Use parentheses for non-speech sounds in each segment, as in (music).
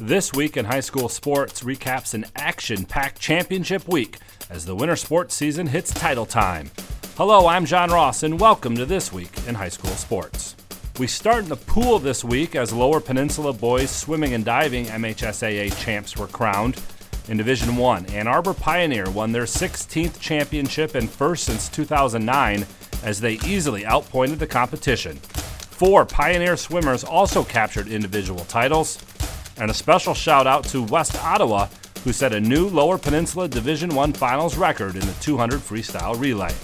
This week in high school sports recaps an action packed championship week as the winter sports season hits title time. Hello, I'm John Ross, and welcome to This Week in High School Sports. We start in the pool this week as Lower Peninsula boys swimming and diving MHSAA champs were crowned. In Division 1, Ann Arbor Pioneer won their 16th championship and first since 2009 as they easily outpointed the competition. Four Pioneer swimmers also captured individual titles. And a special shout out to West Ottawa, who set a new Lower Peninsula Division 1 finals record in the 200 freestyle relay.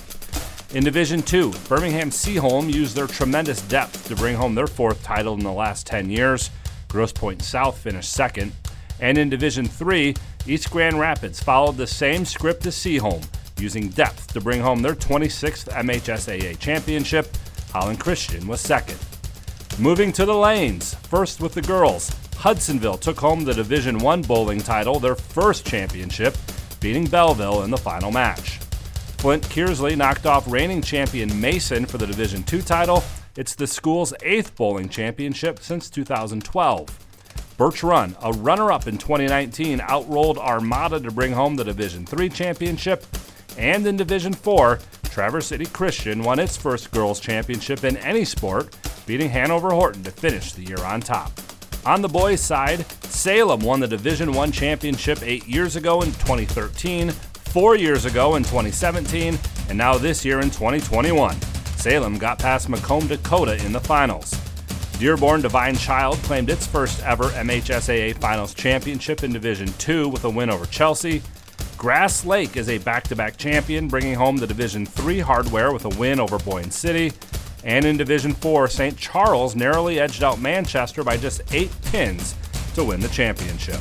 In Division 2, Birmingham Seaholm used their tremendous depth to bring home their fourth title in the last 10 years. Grosse Pointe South finished second. And in Division 3, East Grand Rapids followed the same script as Seaholm, using depth to bring home their 26th MHSAA championship. Holland Christian was second. Moving to the lanes, first with the girls, Hudsonville took home the Division 1 bowling title, their first championship, beating Belleville in the final match. Flint Kearsley knocked off reigning champion Mason for the Division 2 title. It's the school's eighth bowling championship since 2012. Birch Run, a runner up in 2019, outrolled Armada to bring home the Division 3 championship. And in Division 4, Traverse City Christian won its first girls' championship in any sport, beating Hanover Horton to finish the year on top. On the boys' side, Salem won the Division One championship eight years ago in 2013, four years ago in 2017, and now this year in 2021. Salem got past Macomb Dakota in the finals. Dearborn Divine Child claimed its first ever MHSAA Finals championship in Division Two with a win over Chelsea. Grass Lake is a back to back champion, bringing home the Division Three hardware with a win over Boyne City. And in Division 4, St. Charles narrowly edged out Manchester by just eight pins to win the championship.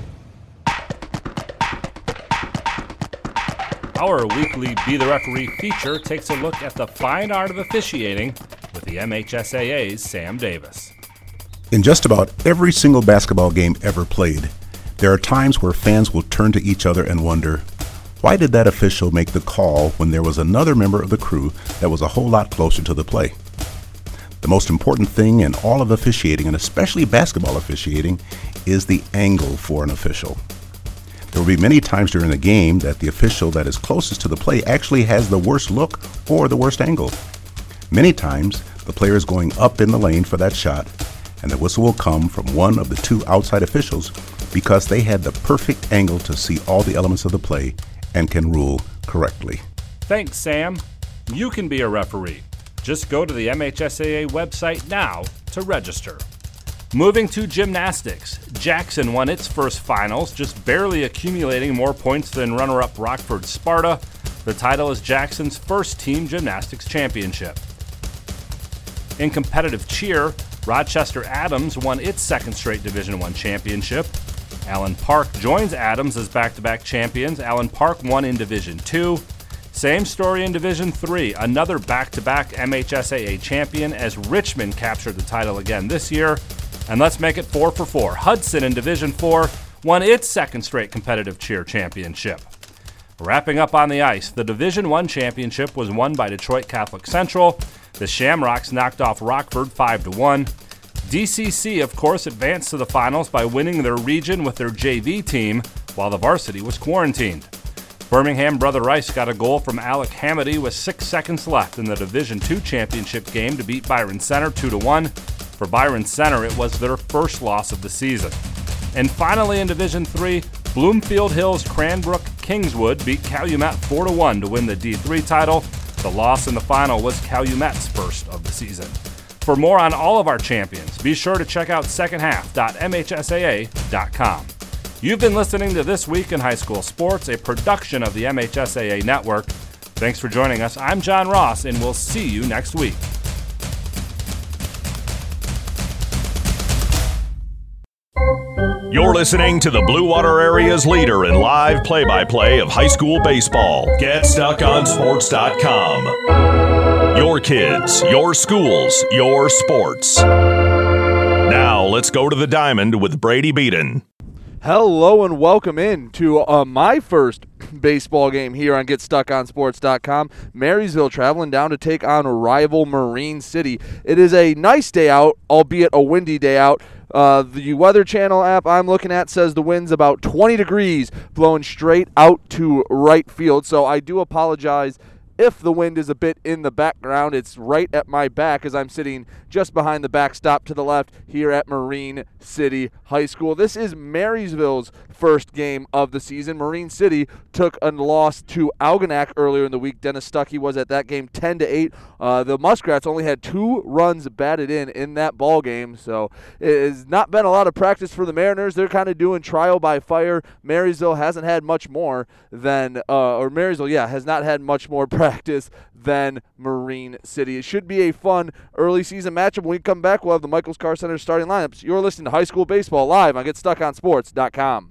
Our weekly Be the Referee feature takes a look at the fine art of officiating with the MHSAA's Sam Davis. In just about every single basketball game ever played, there are times where fans will turn to each other and wonder, why did that official make the call when there was another member of the crew that was a whole lot closer to the play? The most important thing in all of officiating, and especially basketball officiating, is the angle for an official. There will be many times during the game that the official that is closest to the play actually has the worst look or the worst angle. Many times, the player is going up in the lane for that shot, and the whistle will come from one of the two outside officials because they had the perfect angle to see all the elements of the play and can rule correctly. Thanks, Sam. You can be a referee. Just go to the MHSAA website now to register. Moving to gymnastics, Jackson won its first finals, just barely accumulating more points than runner up Rockford Sparta. The title is Jackson's first team gymnastics championship. In competitive cheer, Rochester Adams won its second straight Division One championship. Allen Park joins Adams as back-to-back champions. Allen Park won in Division 2. Same story in Division 3, another back-to-back MHSAA champion as Richmond captured the title again this year. And let's make it four for four. Hudson in Division 4 won its second straight competitive cheer championship. Wrapping up on the ice, the Division 1 championship was won by Detroit Catholic Central. The Shamrocks knocked off Rockford 5 to 1. DCC, of course, advanced to the finals by winning their region with their JV team while the varsity was quarantined. Birmingham Brother Rice got a goal from Alec Hamady with six seconds left in the Division II championship game to beat Byron Center 2 to 1. For Byron Center, it was their first loss of the season. And finally in Division 3, Bloomfield Hills Cranbrook Kingswood beat Calumet 4 1 to win the D3 title. The loss in the final was Calumet's first of the season. For more on all of our champions, be sure to check out secondhalf.mhsaa.com. You've been listening to This Week in High School Sports, a production of the MHSAA Network. Thanks for joining us. I'm John Ross, and we'll see you next week. You're listening to the Blue Water Area's leader in live play by play of high school baseball. GetStuckOnSports.com. Your kids, your schools, your sports. Now let's go to the diamond with Brady Beaton. Hello and welcome in to uh, my first (coughs) baseball game here on GetStuckOnSports.com. Marysville traveling down to take on rival Marine City. It is a nice day out, albeit a windy day out. Uh, the Weather Channel app I'm looking at says the wind's about 20 degrees, blowing straight out to right field. So I do apologize if the wind is a bit in the background. It's right at my back as I'm sitting just behind the backstop to the left here at Marine City High School. This is Marysville's first game of the season. Marine City took a loss to Algonac earlier in the week. Dennis Stuckey was at that game 10 to 8. Uh, the Muskrats only had two runs batted in in that ball game, so it has not been a lot of practice for the Mariners. They're kind of doing trial by fire. Marysville hasn't had much more than, uh, or Marysville, yeah, has not had much more (laughs) practice than Marine City. It should be a fun early season matchup. When we come back, we'll have the Michaels Car Center starting lineups. You're listening to High School Baseball live on GetStuckOnSports.com.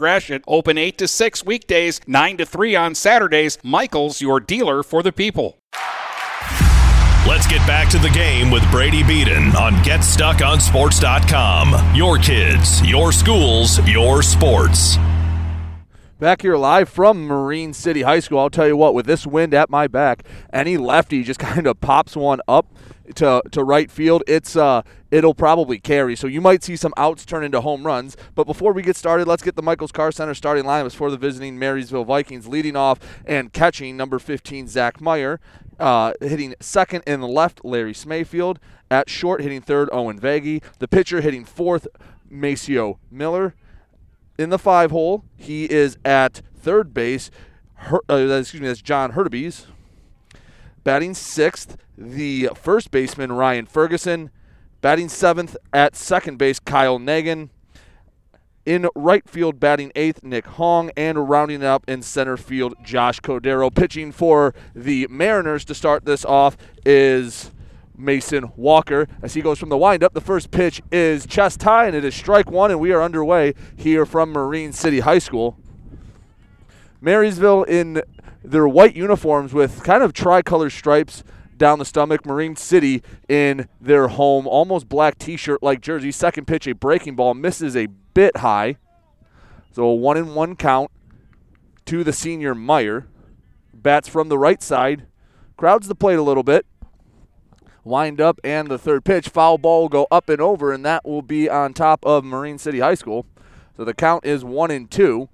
Gratiot. Open 8 to 6 weekdays, 9 to 3 on Saturdays. Michaels, your dealer for the people. Let's get back to the game with Brady Beaton on GetStuckOnSports.com. Your kids, your schools, your sports. Back here live from Marine City High School. I'll tell you what, with this wind at my back, any lefty just (laughs) kind of pops one up to to right field, it's uh it'll probably carry. So you might see some outs turn into home runs. But before we get started, let's get the Michaels Car Center starting lineups for the visiting Marysville Vikings. Leading off and catching number 15 Zach Meyer, uh, hitting second in the left Larry Smayfield. At short, hitting third Owen Vagey. The pitcher hitting fourth Maceo Miller. In the five hole, he is at third base. Her, uh, excuse me, that's John Hurtubise. Batting sixth, the first baseman Ryan Ferguson. Batting seventh at second base, Kyle Nagan. In right field, batting eighth, Nick Hong. And rounding up in center field, Josh Cordero. Pitching for the Mariners to start this off is Mason Walker. As he goes from the windup, the first pitch is chest high, and it is strike one, and we are underway here from Marine City High School. Marysville in their white uniforms with kind of tricolor stripes down the stomach. Marine City in their home, almost black t shirt like jersey. Second pitch, a breaking ball, misses a bit high. So a one and one count to the senior Meyer. Bats from the right side. Crowds the plate a little bit. Wind up and the third pitch. Foul ball will go up and over, and that will be on top of Marine City High School. So the count is one and two.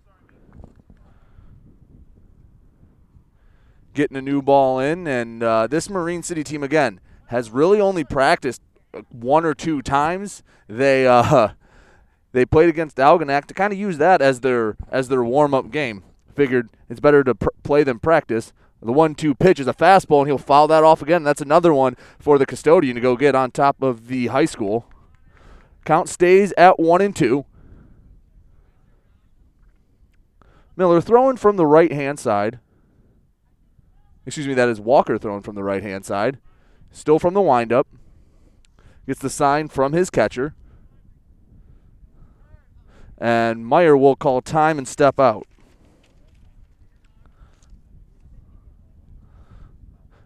Getting a new ball in. And uh, this Marine City team, again, has really only practiced one or two times. They uh, (laughs) they played against Algonac to kind of use that as their as their warm up game. Figured it's better to pr- play than practice. The one-two pitch is a fastball, and he'll foul that off again. That's another one for the custodian to go get on top of the high school. Count stays at one and two. Miller throwing from the right hand side. Excuse me, that is Walker thrown from the right hand side. Still from the windup. Gets the sign from his catcher. And Meyer will call time and step out.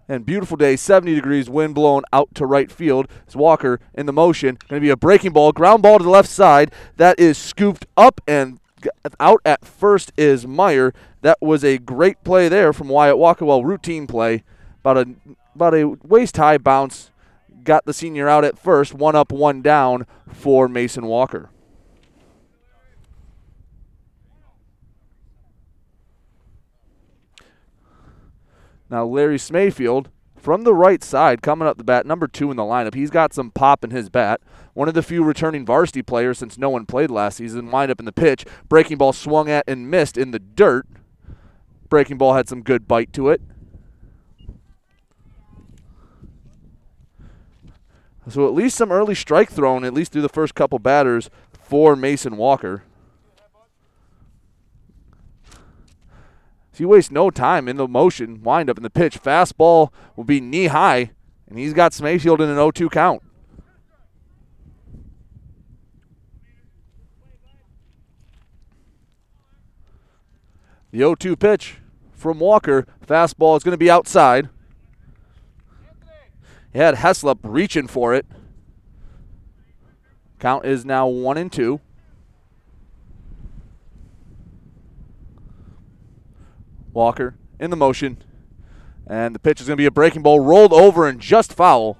And beautiful day, 70 degrees, wind blowing out to right field. It's Walker in the motion. Going to be a breaking ball, ground ball to the left side. That is scooped up and out at first is Meyer. That was a great play there from Wyatt Walker. Well, routine play, about a about a waist high bounce, got the senior out at first. One up, one down for Mason Walker. Now Larry Smayfield from the right side coming up the bat, number two in the lineup. He's got some pop in his bat. One of the few returning varsity players since no one played last season. Wind up in the pitch. Breaking ball swung at and missed in the dirt. Breaking ball had some good bite to it. So at least some early strike thrown, at least through the first couple batters for Mason Walker. So he wastes no time in the motion, wind up in the pitch. Fastball will be knee high, and he's got Smayfield in an 0 2 count. The 0 2 pitch from Walker. Fastball is going to be outside. He had Heslop reaching for it. Count is now 1 and 2. Walker in the motion. And the pitch is going to be a breaking ball rolled over and just foul.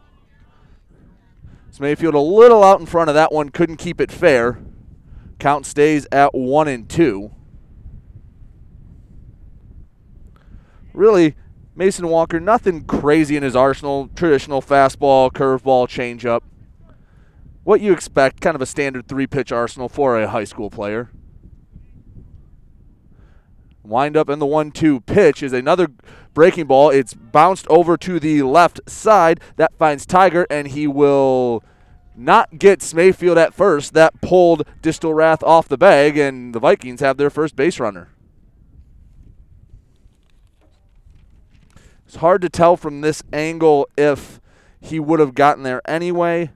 So Mayfield a little out in front of that one, couldn't keep it fair. Count stays at 1 and 2. really, Mason Walker, nothing crazy in his arsenal. Traditional fastball, curveball, changeup. What you expect, kind of a standard three pitch arsenal for a high school player. Wind up in the 1 2 pitch is another breaking ball. It's bounced over to the left side. That finds Tiger, and he will not get Smayfield at first. That pulled Distelrath off the bag, and the Vikings have their first base runner. It's hard to tell from this angle if he would have gotten there anyway.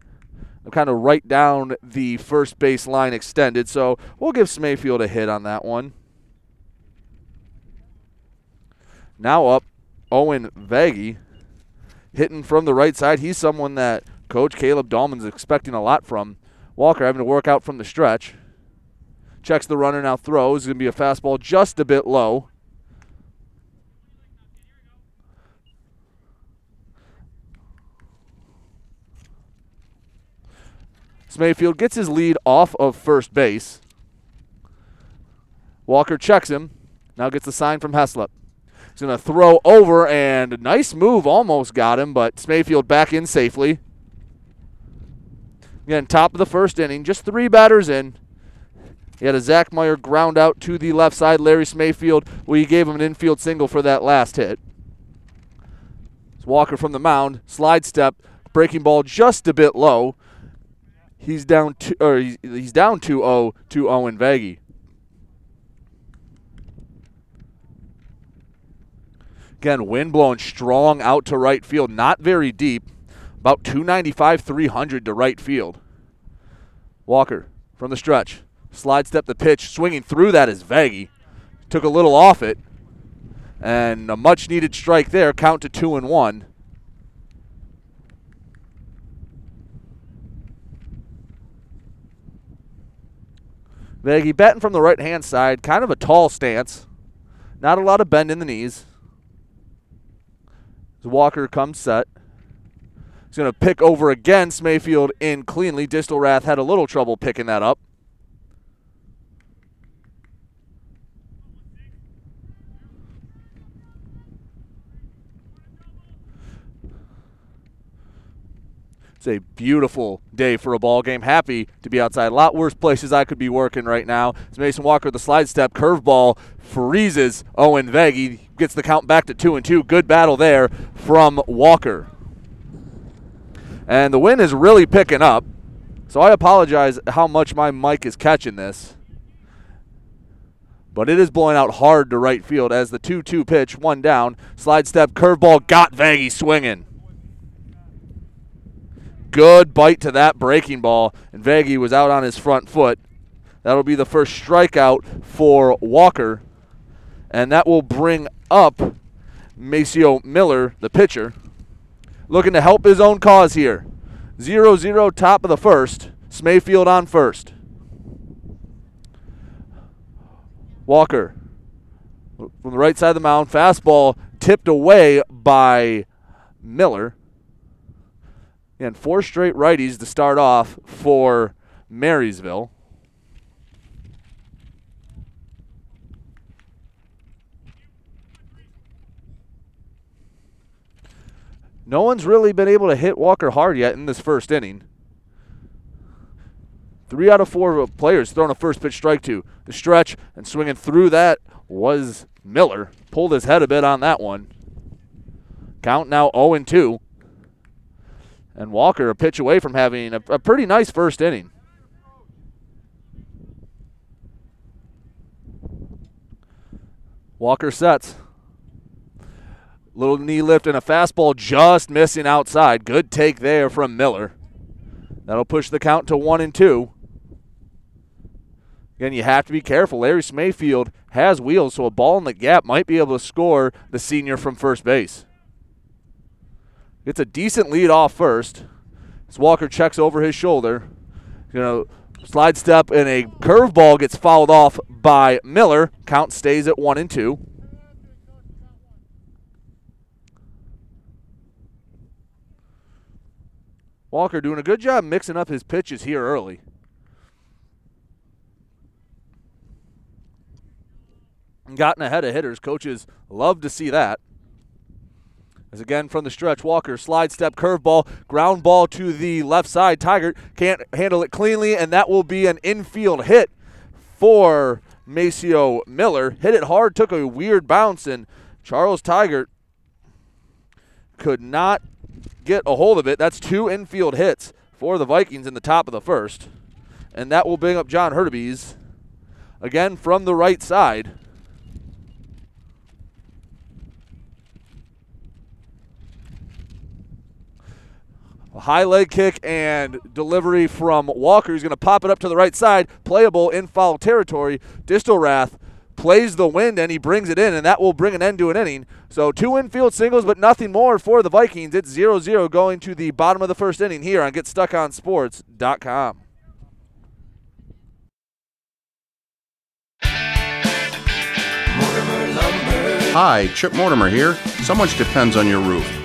I'm kind of right down the first base line extended, so we'll give Smayfield a hit on that one. Now up, Owen Vagey, hitting from the right side. He's someone that Coach Caleb Dahlman's expecting a lot from. Walker having to work out from the stretch. Checks the runner, now throws. It's Going to be a fastball just a bit low. Smayfield gets his lead off of first base. Walker checks him. Now gets the sign from Heslop. He's going to throw over, and nice move, almost got him, but Smayfield back in safely. Again, top of the first inning, just three batters in. He had a Zach Meyer ground out to the left side. Larry Smayfield, we gave him an infield single for that last hit. It's Walker from the mound, slide step, breaking ball just a bit low. He's down two, or he's, he's down 2-0 to Owen Vagey. Again, wind blowing strong out to right field, not very deep, about 295, 300 to right field. Walker from the stretch, slide step the pitch, swinging through that is Vaggy. Took a little off it, and a much needed strike there. Count to two and one. Vaggy batting from the right hand side, kind of a tall stance. Not a lot of bend in the knees. As Walker comes set. He's going to pick over against Mayfield in cleanly. Distelrath had a little trouble picking that up. It's a beautiful day for a ball game. Happy to be outside. A lot worse places I could be working right now. It's Mason Walker the slide step curveball freezes Owen Veggie. Gets the count back to two and two. Good battle there from Walker. And the wind is really picking up. So I apologize how much my mic is catching this. But it is blowing out hard to right field as the 2 2 pitch, one down. Slide step, curveball, got Vaggy swinging good bite to that breaking ball, and Vaggy was out on his front foot. That'll be the first strikeout for Walker, and that will bring up Maceo Miller, the pitcher, looking to help his own cause here. 0 0 top of the first. Smayfield on first. Walker from the right side of the mound. Fastball tipped away by Miller. And four straight righties to start off for Marysville. No one's really been able to hit Walker hard yet in this first inning. Three out of four players thrown a first pitch strike to. The stretch and swinging through that was Miller. Pulled his head a bit on that one. Count now 0 2. And Walker a pitch away from having a, a pretty nice first inning. Walker sets. Little knee lift and a fastball just missing outside. Good take there from Miller. That'll push the count to one and two. Again, you have to be careful. Larry Smayfield has wheels, so a ball in the gap might be able to score the senior from first base. Gets a decent lead off first. As Walker checks over his shoulder. You know, slide step and a curveball gets fouled off by Miller. Count stays at one and two. Walker doing a good job mixing up his pitches here early. Gotten ahead of hitters. Coaches love to see that. As again from the stretch, Walker slide step curveball, ground ball to the left side. Tiger can't handle it cleanly, and that will be an infield hit for Maceo Miller. Hit it hard, took a weird bounce, and Charles Tiger could not get a hold of it. That's two infield hits for the Vikings in the top of the first. And that will bring up John Hurtubise again from the right side. High leg kick and delivery from Walker. He's going to pop it up to the right side. Playable in foul territory. Distelrath plays the wind and he brings it in, and that will bring an end to an inning. So two infield singles, but nothing more for the Vikings. It's 0 0 going to the bottom of the first inning here on GetStuckOnSports.com. Hi, Chip Mortimer here. So much depends on your roof.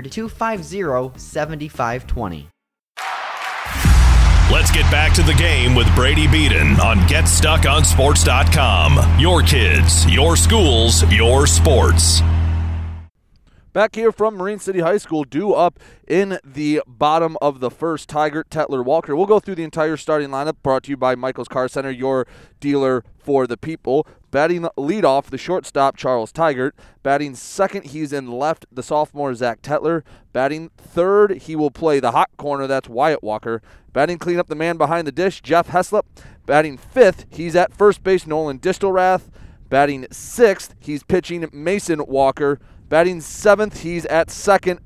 250 7520. Let's get back to the game with Brady Beaton on GetStuckOnSports.com. Your kids, your schools, your sports. Back here from Marine City High School, due up in the bottom of the first, Tiger, Tetler, Walker. We'll go through the entire starting lineup brought to you by Michael's Car Center, your dealer for the people. Batting leadoff, the shortstop, Charles Tigert. Batting second, he's in left, the sophomore, Zach Tetler. Batting third, he will play the hot corner, that's Wyatt Walker. Batting cleanup, the man behind the dish, Jeff Heslop. Batting fifth, he's at first base, Nolan Distelrath. Batting sixth, he's pitching Mason Walker. Batting seventh, he's at second.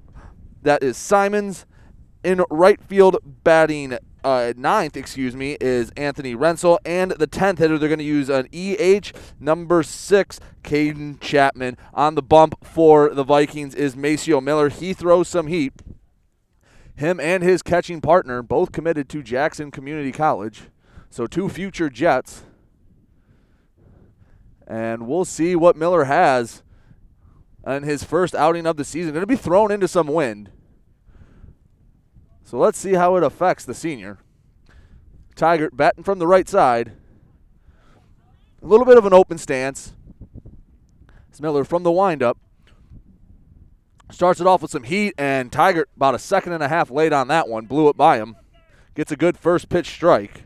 That is Simons. In right field, batting uh, ninth, excuse me, is Anthony Rensel. And the 10th hitter, they're going to use an EH number six, Caden Chapman. On the bump for the Vikings is Maceo Miller. He throws some heat. Him and his catching partner, both committed to Jackson Community College. So, two future Jets. And we'll see what Miller has in his first outing of the season. To be thrown into some wind. So let's see how it affects the senior. Tiger batting from the right side. A little bit of an open stance. It's Miller from the windup. Starts it off with some heat, and Tiger about a second and a half late on that one. Blew it by him. Gets a good first pitch strike.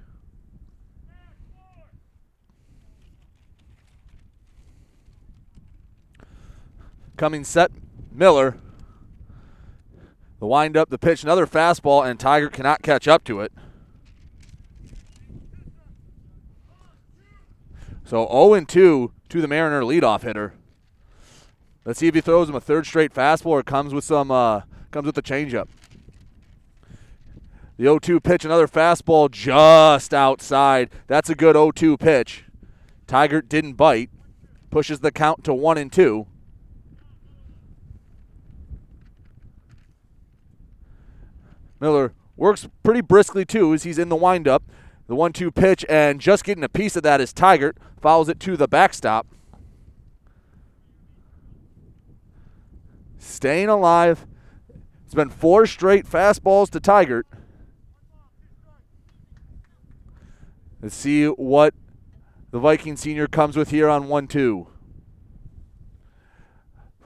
Coming set, Miller. The windup, the pitch, another fastball, and Tiger cannot catch up to it. So 0 2 to the Mariner leadoff hitter. Let's see if he throws him a third straight fastball or comes with some uh, comes with a changeup. The 0-2 pitch, another fastball just outside. That's a good 0-2 pitch. Tiger didn't bite. Pushes the count to one and two. Miller works pretty briskly too as he's in the windup. The one two pitch and just getting a piece of that is Tigert. Fouls it to the backstop. Staying alive. It's been four straight fastballs to Tigert. Let's see what the Viking senior comes with here on 1 2.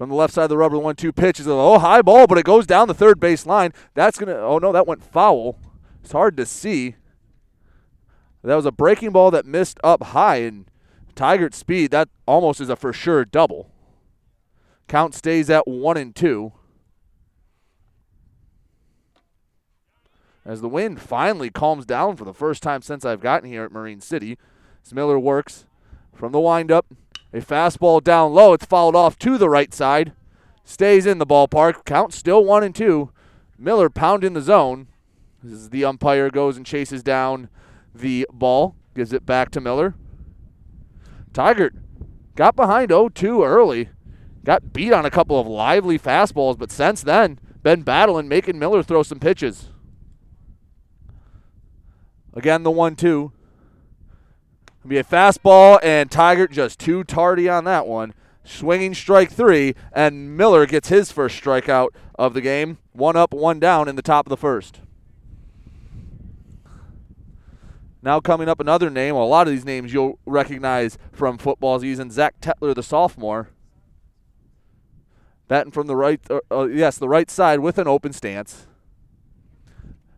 From the left side of the rubber, one two pitches. Oh, high ball, but it goes down the third base line. That's to, oh no, that went foul. It's hard to see. That was a breaking ball that missed up high, and Tiger's speed, that almost is a for sure double. Count stays at one and two. As the wind finally calms down for the first time since I've gotten here at Marine City, Miller works from the windup, a fastball down low. It's fouled off to the right side. Stays in the ballpark. Count still one and two. Miller pounding the zone. As the umpire goes and chases down the ball. Gives it back to Miller. Tigert got behind 0-2 early. Got beat on a couple of lively fastballs, but since then, been battling, making Miller throw some pitches. Again, the 1 2. Be a fastball, and Tiger just too tardy on that one. Swinging strike three, and Miller gets his first strikeout of the game. One up, one down in the top of the first. Now coming up another name. Well, a lot of these names you'll recognize from football season. Zach Tetler, the sophomore. Batting from the right, uh, uh, yes, the right side with an open stance.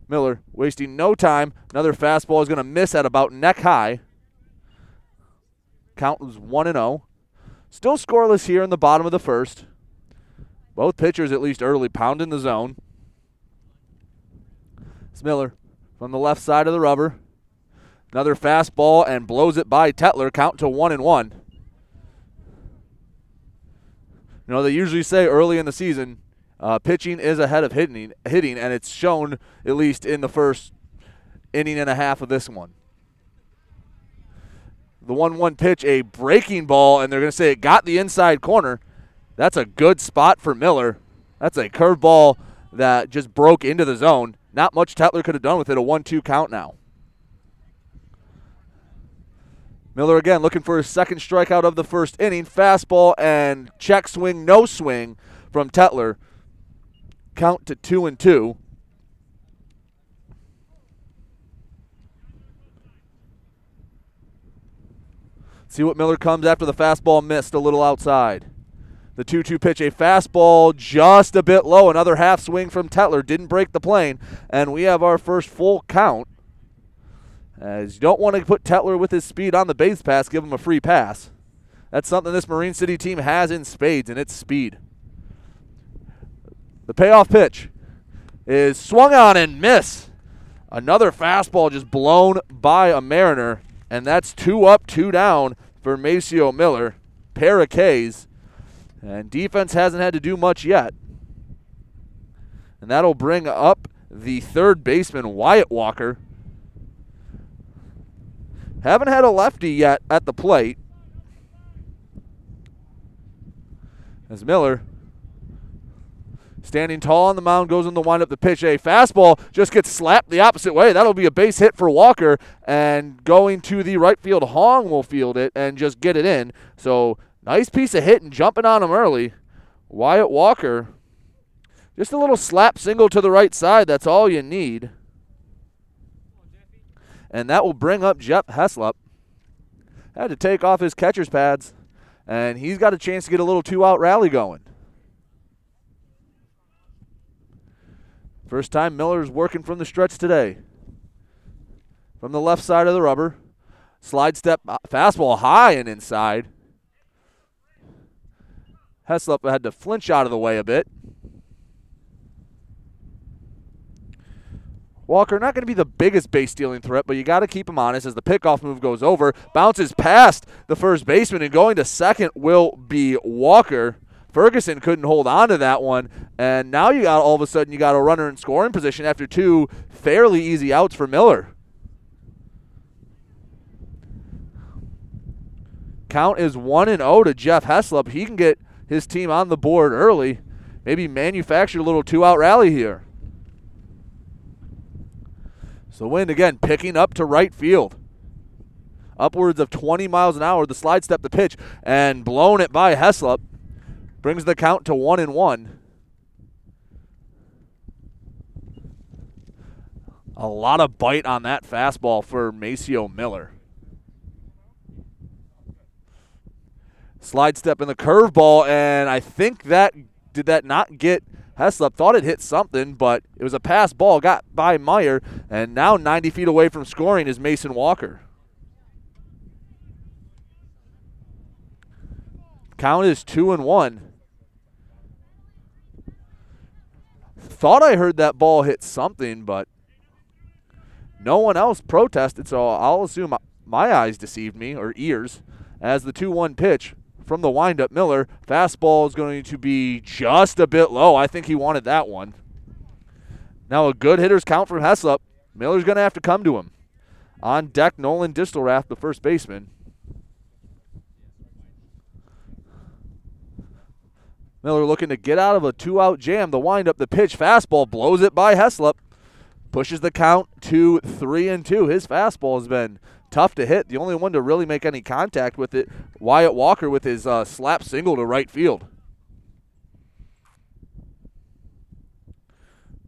Miller wasting no time. Another fastball is going to miss at about neck high. Count was 1 0. Still scoreless here in the bottom of the first. Both pitchers, at least early, pounding the zone. It's Miller from the left side of the rubber. Another fastball and blows it by Tetler. Count to one and one. You know, they usually say early in the season, uh, pitching is ahead of hitting, hitting, and it's shown at least in the first inning and a half of this one. The 1 1 pitch, a breaking ball, and they're going to say it got the inside corner. That's a good spot for Miller. That's a curveball that just broke into the zone. Not much Tetler could have done with it. A 1 2 count now. Miller again looking for his second strikeout of the first inning. Fastball and check swing, no swing from Tetler. Count to 2 and 2. See what Miller comes after the fastball missed a little outside. The 2 2 pitch, a fastball just a bit low. Another half swing from Tetler. Didn't break the plane. And we have our first full count. As you don't want to put Tetler with his speed on the base pass, give him a free pass. That's something this Marine City team has in spades, and it's speed. The payoff pitch is swung on and miss. Another fastball just blown by a Mariner, and that's two up, two down for Maceo Miller. Pair of Ks. And defense hasn't had to do much yet. And that'll bring up the third baseman, Wyatt Walker. Haven't had a lefty yet at the plate. As Miller standing tall on the mound goes in the windup. the pitch. A fastball just gets slapped the opposite way. That'll be a base hit for Walker. And going to the right field, Hong will field it and just get it in. So Nice piece of hit and jumping on him early. Wyatt Walker, just a little slap single to the right side. That's all you need. And that will bring up Jeff Heslop. Had to take off his catcher's pads, and he's got a chance to get a little two out rally going. First time Miller's working from the stretch today. From the left side of the rubber. Slide step uh, fastball high and inside. Heslop had to flinch out of the way a bit. Walker not going to be the biggest base stealing threat, but you got to keep him honest as the pickoff move goes over. Bounces past the first baseman, and going to second will be Walker. Ferguson couldn't hold on to that one, and now you got all of a sudden you got a runner in scoring position after two fairly easy outs for Miller. Count is 1 and 0 to Jeff Heslop. He can get his team on the board early, maybe manufacture a little two out rally here. So Wind again picking up to right field. Upwards of 20 miles an hour, the slide step the pitch and blown it by Heslop. Brings the count to one and one. A lot of bite on that fastball for Maceo Miller. Slide step in the curveball, and I think that did that not get Heslop thought it hit something, but it was a pass ball, got by Meyer, and now 90 feet away from scoring is Mason Walker. Count is two and one. Thought I heard that ball hit something, but no one else protested, so I'll assume my eyes deceived me, or ears, as the 2 1 pitch from the windup. Miller, fastball is going to be just a bit low. I think he wanted that one. Now a good hitter's count from Heslop. Miller's going to have to come to him. On deck, Nolan Distelrath, the first baseman. Miller looking to get out of a two-out jam. The windup, the pitch, fastball blows it by Heslop. Pushes the count to three and two. His fastball has been tough to hit. The only one to really make any contact with it, Wyatt Walker with his uh, slap single to right field.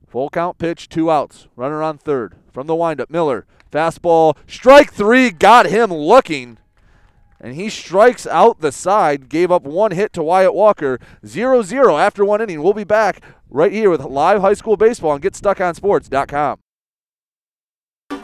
Full count pitch, two outs. Runner on third. From the windup, Miller. Fastball, strike three, got him looking. And he strikes out the side, gave up one hit to Wyatt Walker. 0 0 after one inning. We'll be back right here with live high school baseball on GetStuckOnSports.com.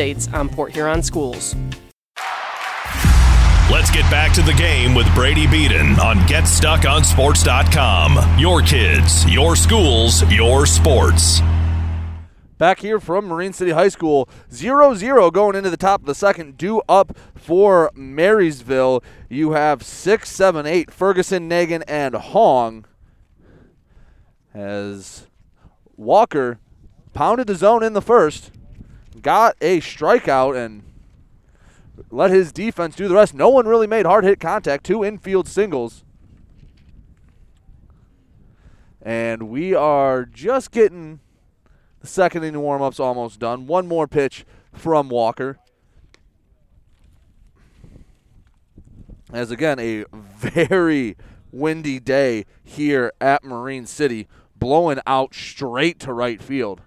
on Port Huron schools. Let's get back to the game with Brady Beaton on GetStuckOnSports.com. Your kids, your schools, your sports. Back here from Marine City High School, 0 0 going into the top of the second, due up for Marysville. You have 6, 7, 8, Ferguson, Nagan, and Hong. As Walker pounded the zone in the first, got a strikeout, and let his defense do the rest. No one really made hard hit contact. Two infield singles. And we are just getting the second inning warm ups almost done. One more pitch from Walker. As again, a (laughs) very windy day here at Marine City, blowing out straight to right field.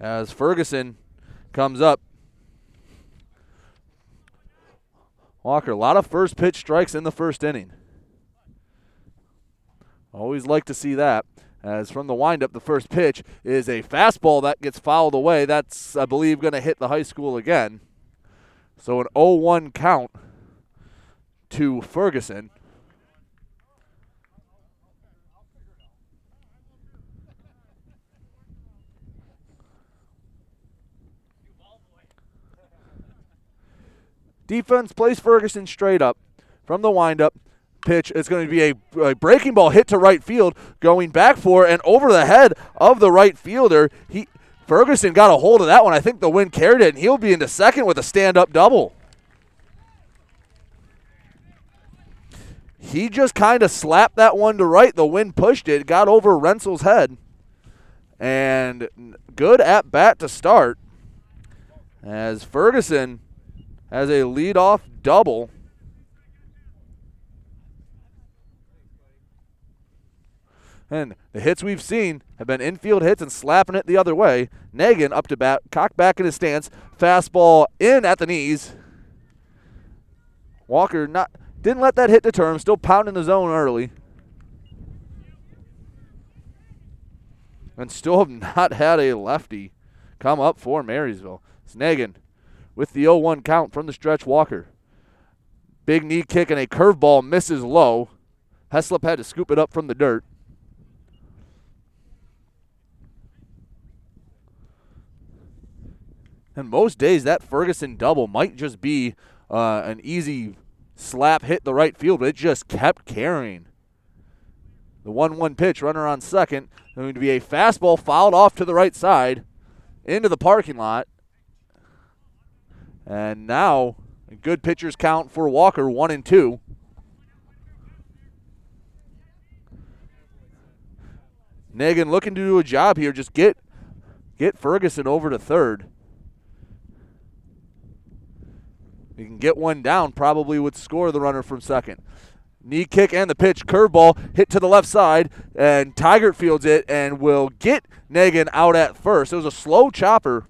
As Ferguson comes up, Walker, a lot of first pitch strikes in the first inning. Always like to see that. As from the windup, the first pitch is a fastball that gets fouled away. That's, I believe, going to hit the high school again. So an 0 1 count to Ferguson. Defense plays Ferguson straight up from the windup. Pitch It's going to be a, a, breaking ball hit to right field, going back for and over the head of the right fielder. He Ferguson got a hold of that one. I think the wind carried it, and he'll be into second with a stand-up double. He just kind of slapped that one to right. The wind pushed it, got over Rensel's head, and good at bat to start. As Ferguson has a leadoff double. And the hits we've seen have been infield hits and slapping it the other way. Nagan up to bat, cocked back in his stance, fastball in at the knees. Walker not didn't let that hit deter him, still pounding the zone early. And still have (laughs) not had a lefty come up for Marysville. It's Nagan with the 0 1 count from the stretch Walker. Big knee kick and a curveball misses low. Heslop had to scoop it up from the dirt. And most days, that Ferguson double might just be uh, an easy slap hit the right field, but it just kept carrying. The 1 1 pitch, runner on second. Going to be a fastball fouled off to the right side into the parking lot. And now, good pitchers count for Walker, one and two. Negan looking to do a job here. Just get get Ferguson over to third. You can get one down, probably would score the runner from second. Knee kick and the pitch, curveball hit to the left side, and Tigert fields it and will get Negan out at first. It was a slow chopper.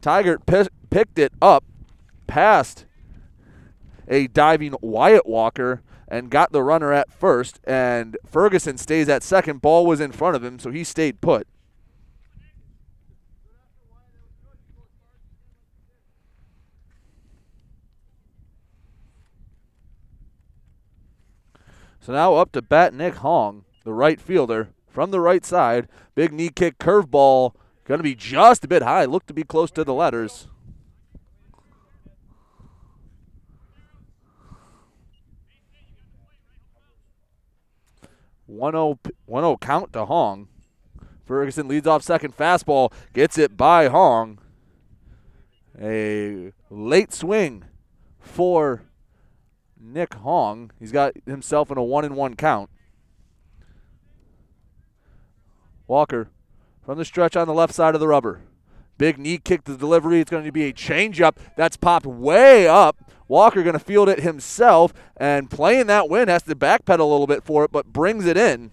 Tigert p- picked it up, past a diving Wyatt Walker, and got the runner at first. And Ferguson stays at second. Ball was in front of him, so he stayed put. So now up to bat Nick Hong, the right fielder, from the right side. Big knee kick curveball Going to be just a bit high. Look to be close to the letters. One oh zero one zero count to Hong. Ferguson leads off second fastball, gets it by Hong. A late swing for Nick Hong. He's got himself in a one and one count. Walker from the stretch on the left side of the rubber. Big knee kick to the delivery. It's going to be a changeup that's popped way up. Walker going to field it himself and playing that win has to backpedal a little bit for it, but brings it in.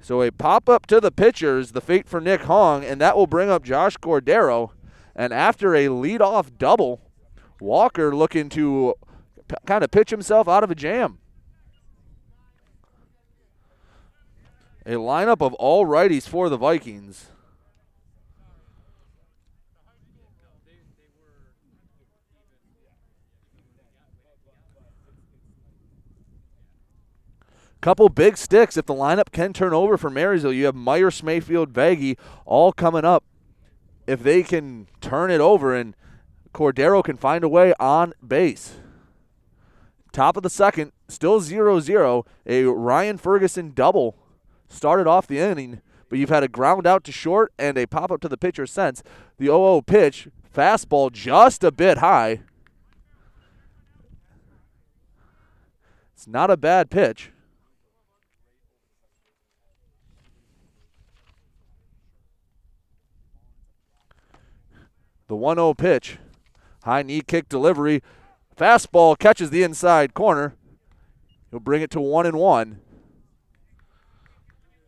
So a pop up to the pitcher is the fate for Nick Hong, and that will bring up Josh Cordero. And after a leadoff double, Walker looking to p- kind of pitch himself out of a jam. A lineup of all righties for the Vikings. Couple big sticks if the lineup can turn over for Marysville. You have Myers, Mayfield, Vaggie all coming up. If they can turn it over and Cordero can find a way on base. Top of the second, still 0 0. A Ryan Ferguson double started off the inning, but you've had a ground out to short and a pop up to the pitcher since. The 0 0 pitch, fastball just a bit high. It's not a bad pitch. The 1 0 pitch. High knee kick delivery. Fastball catches the inside corner. He'll bring it to 1 and 1.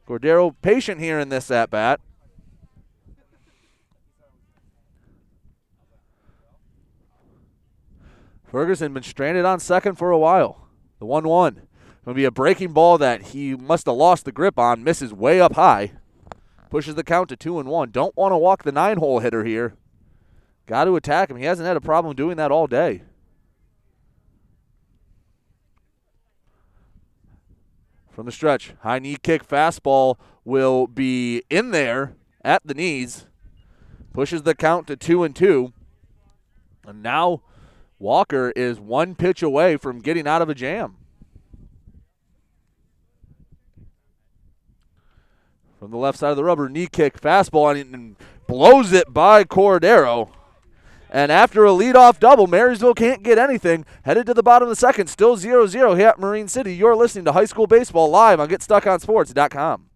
Cordero patient here in this at bat. Ferguson been stranded on second for a while. The 1 1. Going to be a breaking ball that he must have lost the grip on. Misses way up high. Pushes the count to 2 and 1. Don't want to walk the nine hole hitter here. Got to attack him. He hasn't had a problem doing that all day. From the stretch, high knee kick fastball will be in there at the knees. Pushes the count to two and two. And now Walker is one pitch away from getting out of a jam. From the left side of the rubber, knee kick fastball and blows it by Cordero. And after a leadoff double, Marysville can't get anything. Headed to the bottom of the second, still 0 0 here at Marine City. You're listening to High School Baseball live on GetStuckOnSports.com.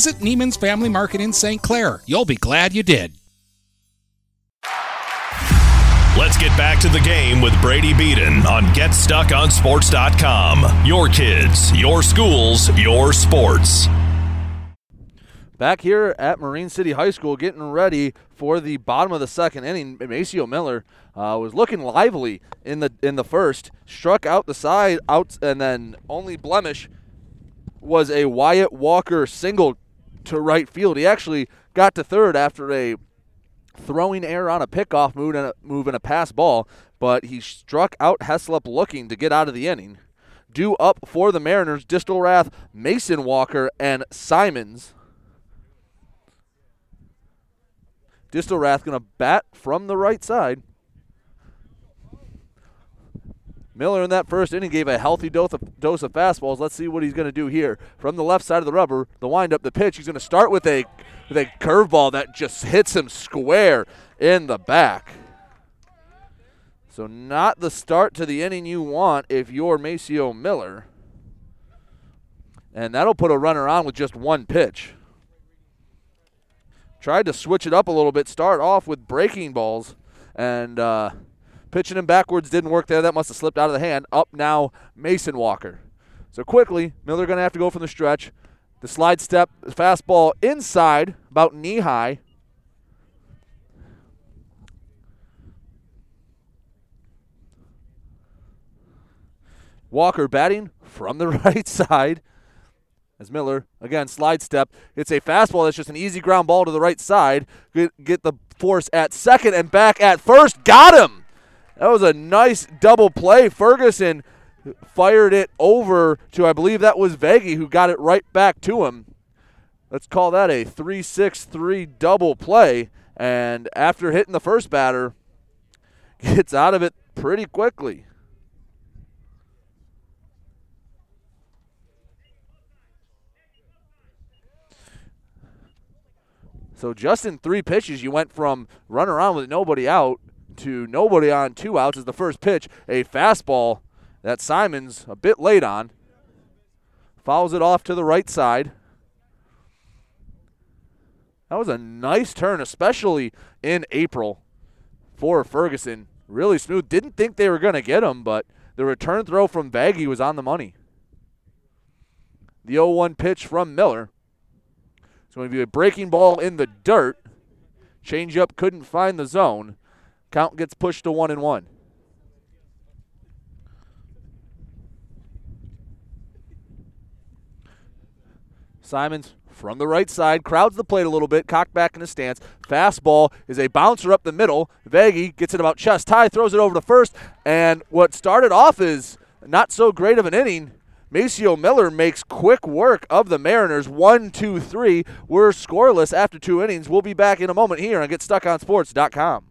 Neiman's Family Market in St. Clair. You'll be glad you did. Let's get back to the game with Brady Beaton on GetStuckOnSports.com. Your kids, your schools, your sports. Back here at Marine City High School, getting ready for the bottom of the second inning. Maceo Miller uh, was looking lively in the in the first, struck out the side out, and then only blemish was a Wyatt Walker single to right field. He actually got to third after a throwing error on a pickoff move and a, move and a pass ball, but he struck out Heslop looking to get out of the inning. Due up for the Mariners, Distelrath, Mason Walker, and Simons. Distelrath going to bat from the right side. Miller in that first inning gave a healthy dose of, dose of fastballs. Let's see what he's going to do here. From the left side of the rubber, the windup, the pitch. He's going to start with a with a curveball that just hits him square in the back. So not the start to the inning you want if you're Maceo Miller. And that'll put a runner on with just one pitch. Tried to switch it up a little bit, start off with breaking balls, and uh, pitching him backwards didn't work there. That must have slipped out of the hand. Up now, Mason Walker. So quickly, Miller going to have to go from the stretch. The slide step, the fastball inside, about knee high. Walker batting from the (laughs) right side. As Miller, again, slide step. It's a fastball that's just an easy ground ball to the right side. Get, get the force at second and back at first. Got him! That was a nice double play. Ferguson fired it over to, I believe that was Veggie who got it right back to him. Let's call that a 3 6 3 double play. And after hitting the first batter, (laughs) gets out of it pretty quickly. So just in three pitches, you went from run around with nobody out to nobody on two outs as the first pitch. A fastball that Simons a bit late on. Fouls it off to the right side. That was a nice turn, especially in April for Ferguson. Really smooth. Didn't think they were going to get him, but the return throw from Baggy was on the money. The 0 1 pitch from Miller. It's going to be a breaking ball in the dirt. Changeup couldn't find the zone. Count gets pushed to one and one. Simons from the right side, crowds the plate a little bit, cocked back in his stance. Fastball is a bouncer up the middle. Veggie gets it about chest high, throws it over to first, and what started off is not so great of an inning Maceo Miller makes quick work of the Mariners. One, two, three. We're scoreless after two innings. We'll be back in a moment here on GetStuckOnSports.com.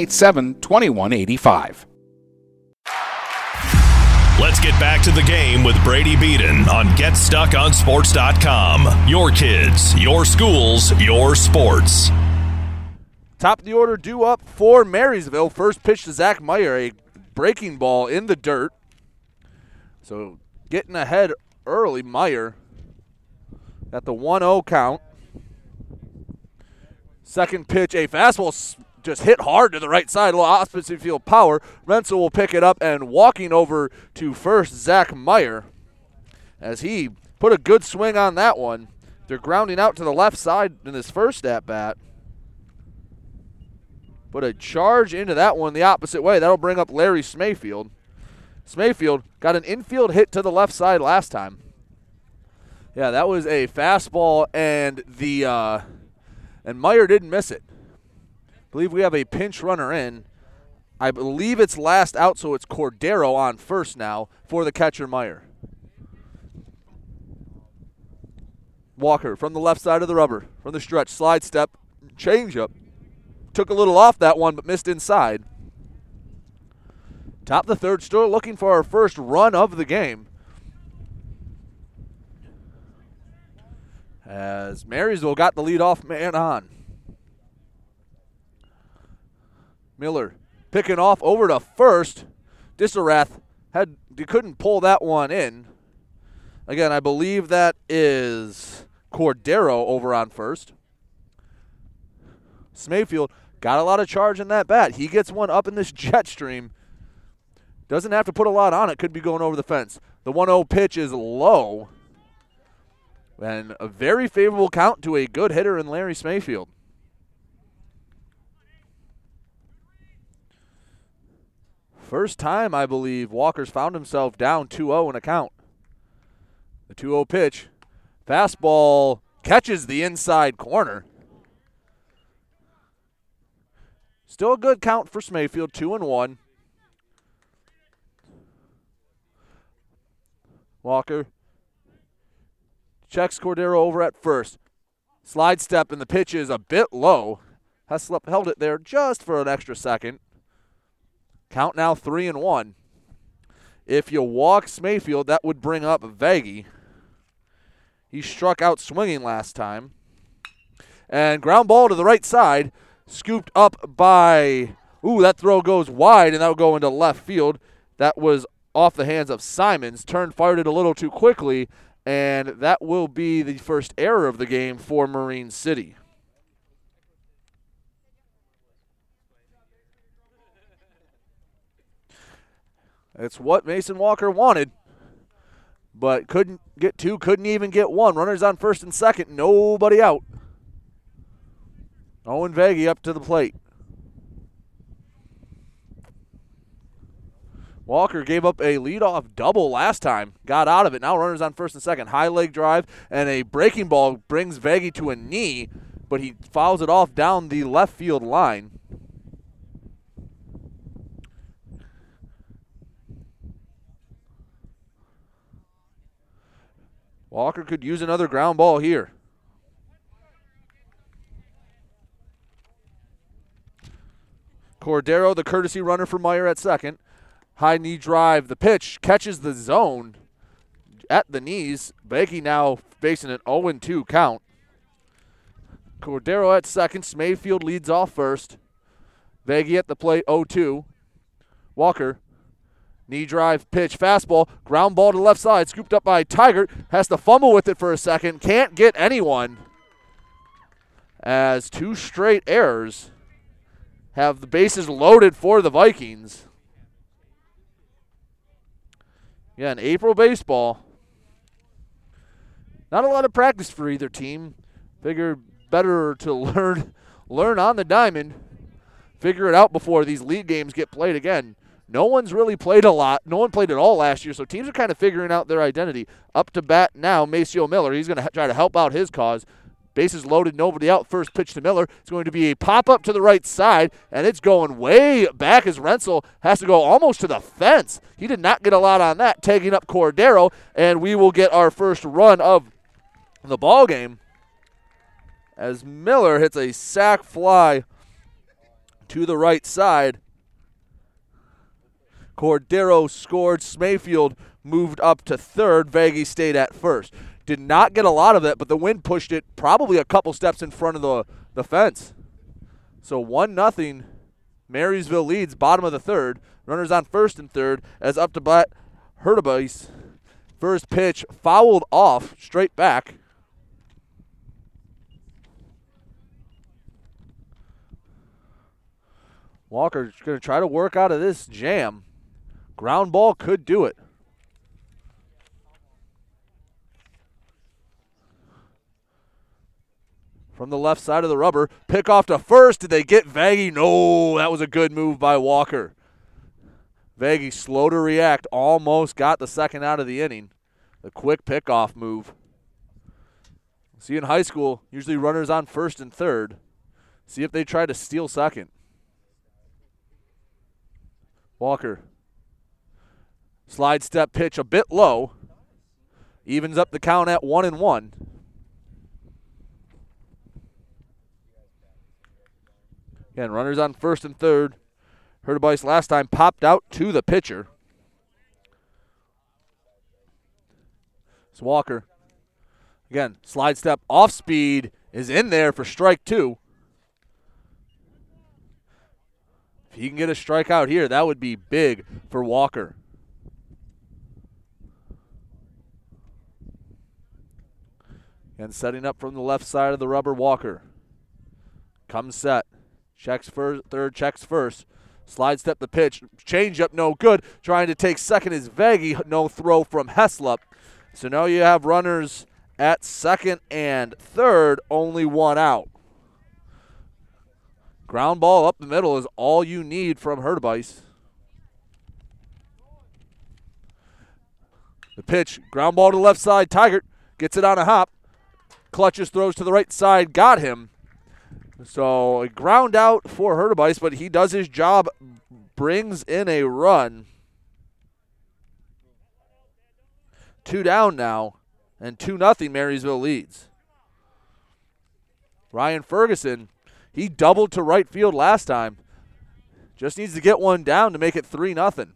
987 2185. Let's get back to the game with Brady Beaton on GetStuckOnSports.com. Your kids, your schools, your sports. Top of the order due up for Marysville. First pitch to Zach Meyer, a breaking ball in the dirt. So getting ahead early, Meyer at the 1 0 count. Second pitch, a fastball just hit hard to the right side, a little opposite field power. Rensel will pick it up and walking over to first, Zach Meyer, as he put a good swing on that one. They're grounding out to the left side in this first at bat. Put a charge into that one the opposite way. That'll bring up Larry Smayfield. Smayfield got an infield hit to the left side last time. Yeah, that was a fastball, and the uh, and Meyer didn't miss it believe we have a pinch runner in. I believe it's last out, so it's Cordero on first now for the catcher Meyer. Walker from the left side of the rubber, from the stretch, slide step, changeup. Took a little off that one, but missed inside. Top the third, still looking for our first run of the game. As Marysville got the lead off man on. Miller Picking off over to first. Disselrath had couldn't pull that one in. Again, I believe that is Cordero over on first. Smayfield got a lot of charge in that bat. He gets one up in this (laughs) jet stream. Doesn't have to put a lot on it. Could be going over the fence. The 1 0 pitch is low. And a very favorable count to a good hitter in Larry Smayfield. First time, I believe, Walker's found himself down 2 0 in a count. The 2 0 pitch. Fastball catches the inside corner. Still a good count for Smayfield, 2 and 1. Walker checks Cordero over at first. Slide step, and the pitch is a bit low. Heslop held it there just for an extra second. Count now three and one. If you walk Smayfield, that would bring up Vaggy. He struck out swinging last time. And ground ball to the right side, scooped up by. Ooh, that throw goes wide, and that will go into left field. That was off the hands of Simons. Turned, fired it a little too quickly, and that will be the first error of the game for Marine City. It's what Mason Walker wanted, but couldn't get two, couldn't even get one. Runners on first and second, nobody out. Owen Veggie up to the plate. Walker gave up a leadoff double last time, got out of it. Now runners on first and second. High leg drive and a breaking ball brings Veggie to a knee, but he fouls it off down the left field line. Walker could use another ground ball here. Cordero, the courtesy runner for Meyer at second. High knee drive. The pitch catches the zone at the knees. Vaggy now facing an 0 2 count. Cordero at second. Smayfield leads off first. Vaggy at the plate 0 2. Walker Knee drive, pitch, fastball, ground ball to left side, scooped up by Tiger. Has to fumble with it for a second. Can't get anyone. As two straight errors have the bases loaded for the Vikings. Yeah, in April baseball. Not a lot of practice for either team. Figure better to (laughs) learn learn on the diamond. Figure it out before these league games get played again. No one's really played a lot. No one played at all last year, so teams are kind of figuring out their identity. Up to bat now, Maceo Miller. He's going to try to help out his cause. Bases loaded, nobody out. First pitch to Miller. It's going to be a pop up to the right side, and it's going way back as Rensel has to go almost to the fence. He did not get a lot on that, taking up Cordero, and we will get our first run of the ball game as Miller hits a sac fly to the right side. Cordero scored. Smayfield moved up to third. Vaggy stayed at first. Did not get a lot of it, but the wind pushed it probably a couple steps in front of the, the fence. So 1 nothing. Marysville leads, bottom of the third. Runners on first and third as up to bat Hurtubise. First pitch fouled off straight back. Walker's going to try to work out of this jam. Ground ball could do it. From the left side of the rubber, pick off to first. Did they get Vaggy? No, that was a good move by Walker. Vaggy slow to react, almost got the second out of the inning. The quick pickoff move. See in high school, usually runners on first and third. See if they try to steal second. Walker Slide step pitch a bit low. Evens up the count at one and one. Again, runners on first and third. Hurtubise last time popped out to the pitcher. It's Walker. Again, slide step off speed is in there for strike two. If he can get a strikeout here, that would be big for Walker. And setting up from the left side of the rubber, Walker. Comes set. Checks first, third, checks first. Slide step the pitch. Change up, no good. Trying to take second is Veggie. No throw from Heslop. So now you have runners at second and third, only one out. Ground ball up the middle is all you need from Hurtubise. The pitch, ground ball to the left side. Tiger gets it on a hop. Clutches throws to the right side, got him. So a ground out for Hurtubise, but he does his job, brings in a run. Two down now, and 2 nothing. Marysville leads. Ryan Ferguson, he doubled to right field last time. Just needs to get one down to make it 3 nothing.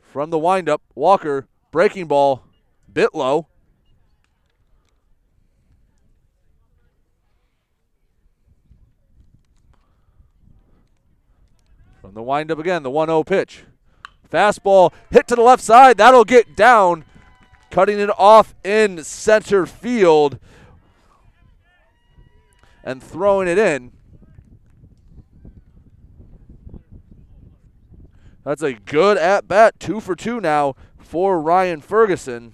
From the windup, Walker, breaking ball, bit low. The windup again, the 1 0 pitch. Fastball hit to the left side. That'll get down. Cutting it off in center field and throwing it in. That's a good at bat. Two for two now for Ryan Ferguson.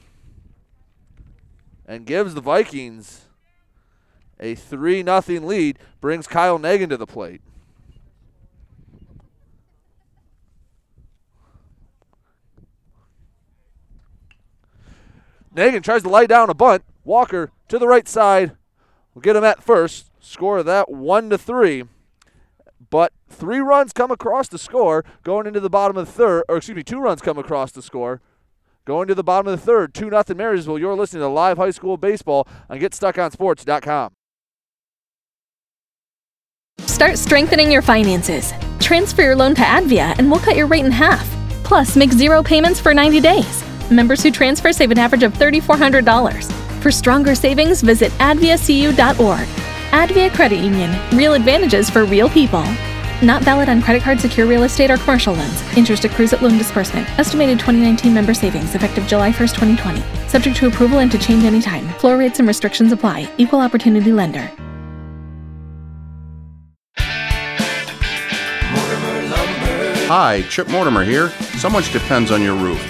And gives the Vikings a 3 0 lead. Brings Kyle Nagan to the plate. Nagan tries to lay down a bunt. Walker to the right side. We'll get him at first. Score that one to three. But three runs come across the score going into the bottom of the third, or excuse me, two runs come across the score going to the bottom of the third. 2 nothing Marysville. You're listening to live high school baseball on GetStuckOnSports.com. Start strengthening your finances. Transfer your loan to Advia and we'll cut your rate in half. Plus, make zero payments for 90 days. Members who transfer save an average of $3,400. For stronger savings, visit adviacu.org. Advia Credit Union. Real advantages for real people. Not valid on credit card, secure real estate, or commercial loans. Interest accrues at loan disbursement. Estimated 2019 member savings effective July 1st, 2020. Subject to approval and to change anytime. Floor rates and restrictions apply. Equal opportunity lender. Hi, Chip Mortimer here. So much depends on your roof.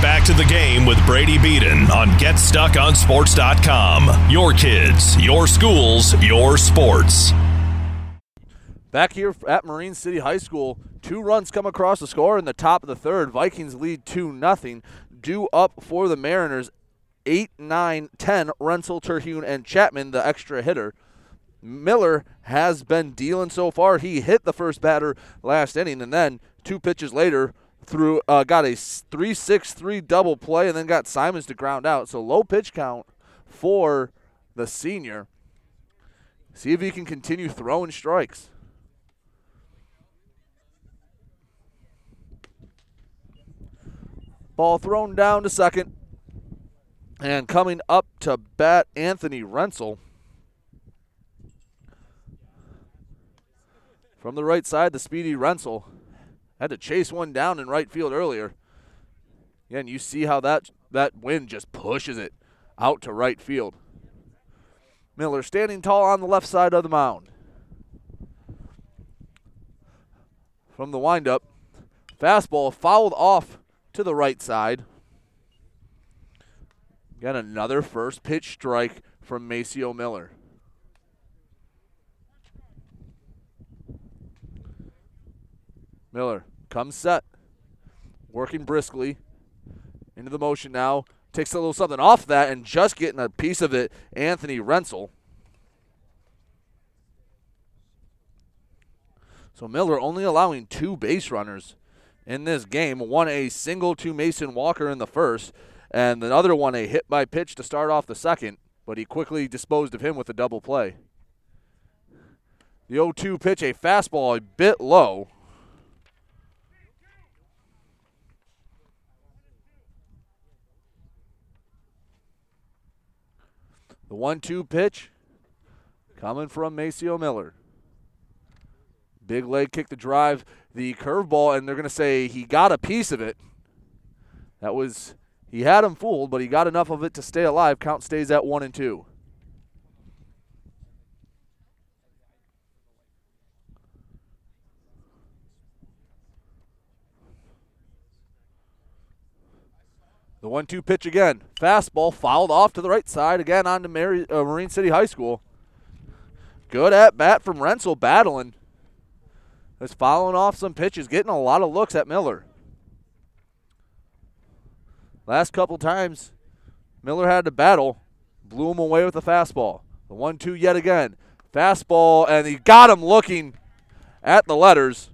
Back to the game with Brady Beaton on GetStuckOnSports.com. Your kids, your schools, your sports. Back here at Marine City High School, two runs come across the score in the top of the third. Vikings lead 2 nothing. Due up for the Mariners, 8, 9, 10. Renzel, Terhune, and Chapman, the extra hitter. Miller has been dealing so far. He hit the first batter last inning, and then two pitches later, through uh, got a 3-6-3 double play and then got Simons to ground out. So low pitch count for the senior. See if he can continue throwing strikes. Ball thrown down to second. And coming up to bat, Anthony Renzel. From the right side, the speedy Renzel. Had to chase one down in right field earlier. Yeah, and you see how that that wind just pushes it out to right field. Miller standing tall on the left side of the mound. From the windup, fastball fouled off to the right side. Got another first pitch strike from Maceo Miller. Miller comes set, working briskly into the motion now. Takes a little something off that and just getting a piece of it, Anthony Renzel. So Miller only allowing two base runners in this game. One a single to Mason Walker in the first, and the other one a hit by pitch to start off the second, but he quickly disposed of him with a double play. The 0 2 pitch, a fastball a bit low. The 1 2 pitch coming from Maceo Miller. Big leg kick the drive, the curveball, and they're going to say he got a piece of it. That was, he had him fooled, but he got enough of it to stay alive. Count stays at 1 and 2. The one-two pitch again. Fastball fouled off to the right side again onto Mary, uh, Marine City High School. Good at bat from Rensel battling. Is following off some pitches, getting a lot of looks at Miller. Last couple times, Miller had to battle, blew him away with a fastball. The one-two yet again. Fastball, and he got him looking at the letters.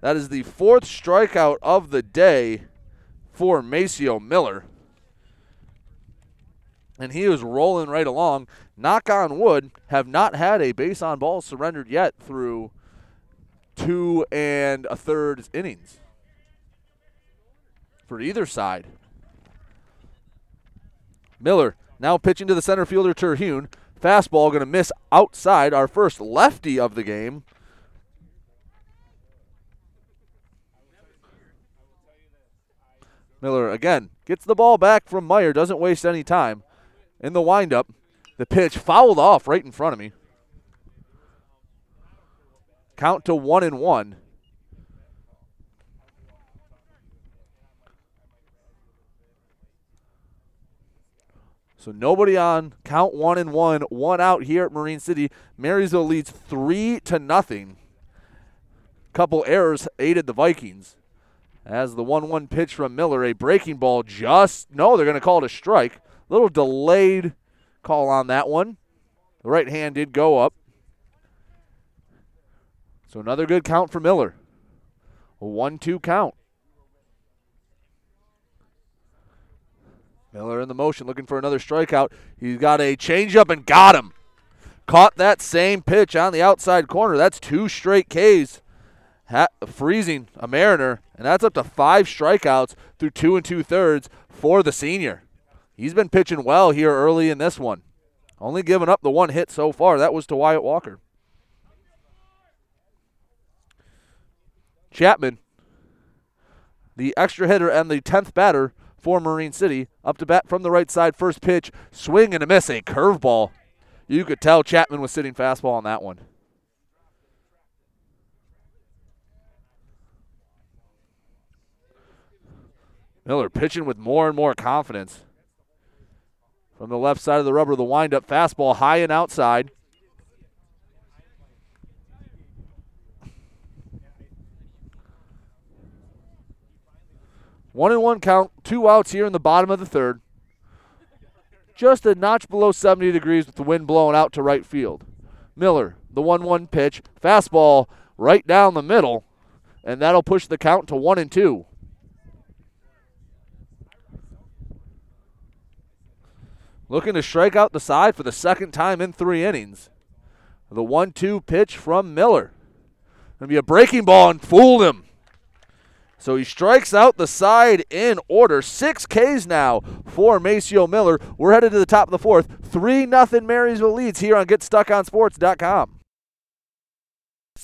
That is the fourth strikeout of the day for Maceo Miller. And he was rolling right along. Knock on wood, have not had a base on ball surrendered yet through two and a third innings for either side. Miller now pitching to the center fielder Terhune. Fastball going to miss outside our first lefty of the game. Miller again gets the ball back from Meyer, doesn't waste any time. In the windup, the pitch fouled off right in front of me. Count to one and one. So nobody on count one and one, one out here at Marine City. Marysville leads three to nothing. Couple errors aided the Vikings. As the 1 1 pitch from Miller, a breaking ball just, no, they're going to call it a strike. Little delayed call on that one. The right hand did go up. So another good count for Miller. A 1 2 count. Miller in the motion looking for another strikeout. He's got a changeup and got him. Caught that same pitch on the outside corner. That's two straight Ks ha- freezing a Mariner, and that's up to five strikeouts through two and two thirds for the senior. He's been pitching well here early in this one. Only giving up the one hit so far. That was to Wyatt Walker. Chapman, the extra hitter and the 10th batter for Marine City, up to bat from the right side. First pitch, swing and a miss, a curveball. You could tell Chapman was sitting fastball on that one. Miller pitching with more and more confidence. From the left side of the rubber, the windup fastball high and outside. One and one count, two outs here in the bottom of the third. Just a notch below 70 degrees with the wind blowing out to right field. Miller, the 1 1 pitch, fastball right down the middle, and that'll push the count to one and two. Looking to strike out the side for the second time in three innings. The 1 2 pitch from Miller. Gonna be a breaking ball and fooled him. So he strikes out the side in order. Six Ks now for Maceo Miller. We're headed to the top of the fourth. 3 0 Marysville leads here on GetStuckOnSports.com.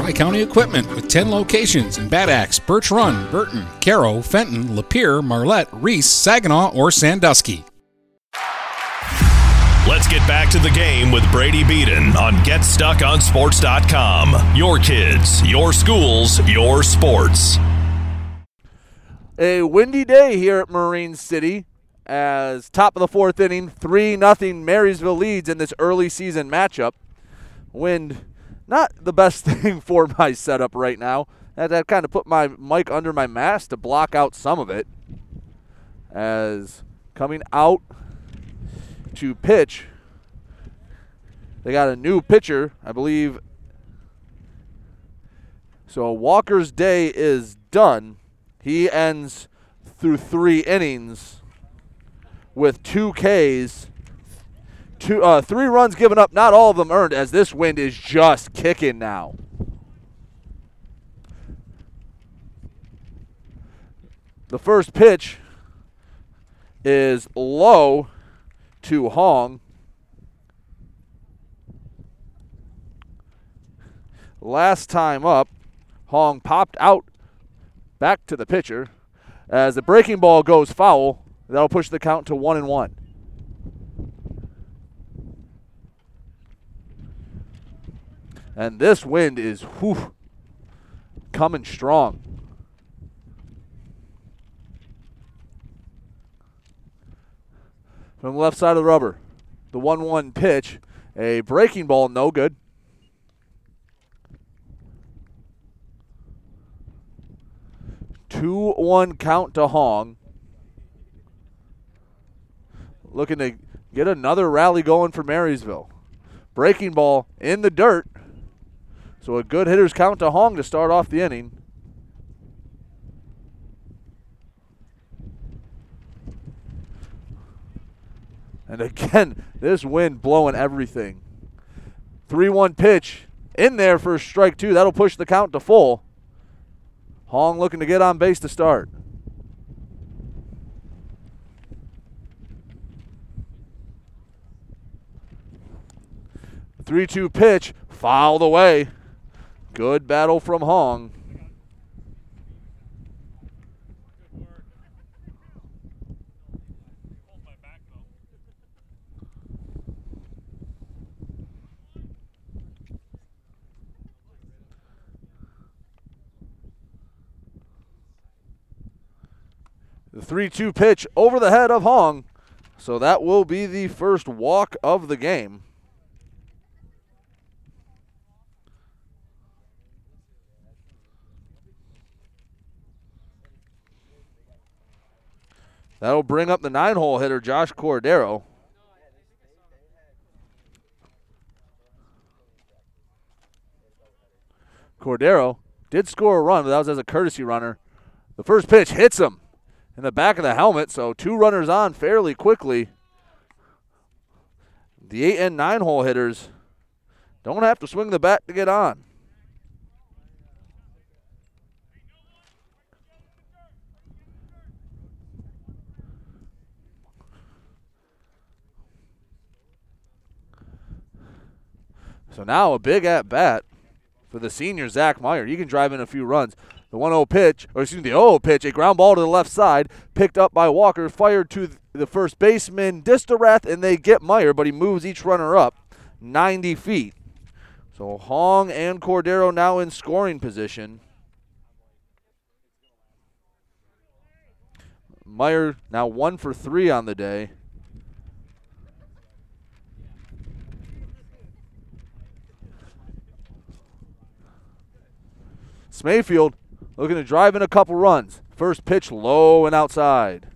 Tri County Equipment with 10 locations in Bad Axe, Birch Run, Burton, Caro, Fenton, Lapeer, Marlette, Reese, Saginaw, or Sandusky. Let's get back to the game with Brady Beaton on GetStuckOnSports.com. Your kids, your schools, your sports. A windy day here at Marine City as top of the fourth inning, 3 nothing Marysville leads in this early season matchup. Wind not the best (laughs) thing for my setup right now. I had to kind of put my mic under my mask to block out some of it. As coming out to pitch, they got a new pitcher, I believe. So Walker's day is done. He ends through three innings with two Ks two, uh, three runs given up, not all of them earned, as this wind is just kicking now. The first pitch is low to Hong. Last time up, Hong popped out back to the pitcher. As the breaking ball goes foul, that'll push the count to one and one. And this wind is whew, coming strong. From the left side of the rubber, the 1 1 pitch, a breaking ball, no good. Two one count to Hong. Looking to get another rally going for Marysville. Breaking ball in the dirt. So a good hitter's count to Hong to start off the inning. And again, (laughs) this wind blowing everything. 3 1 pitch in there for strike two. That'll push the count to full. Hong looking to get on base to start. Three two pitch fouled away. Good battle from Hong. The 3 2 pitch over the head of Hong. So that will be the first walk of the game. That'll bring up the nine hole hitter, Josh Cordero. Cordero did score a run, but that was as a courtesy runner. The first pitch hits him in the back of the helmet, so two runners on fairly quickly. The eight and nine hole hitters don't have to swing the bat to get on. So now a big at bat for the senior Zach Meyer. He can drive in a few runs. The 1 0 pitch, or excuse me, the 0 pitch, a ground ball to the left side, picked up by Walker, fired to the first baseman, Distelrath, and they get Meyer, but he moves each runner up 90 feet. So Hong and Cordero now in scoring position. Meyer now one for three on the day. Mayfield looking to drive in a couple runs. First pitch low and outside.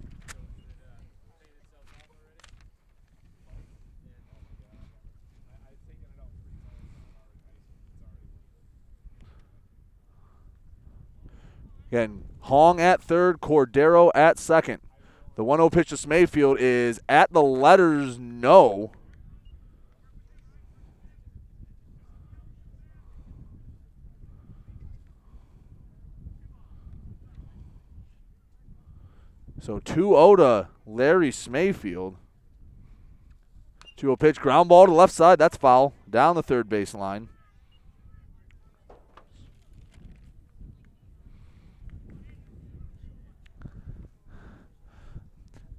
Again, Hong at third, Cordero at second. The 1 0 pitch to Smayfield is at the letters no. So 2 0 to Larry Smayfield. 2 0 pitch, ground ball to left side. That's foul. Down the third base line.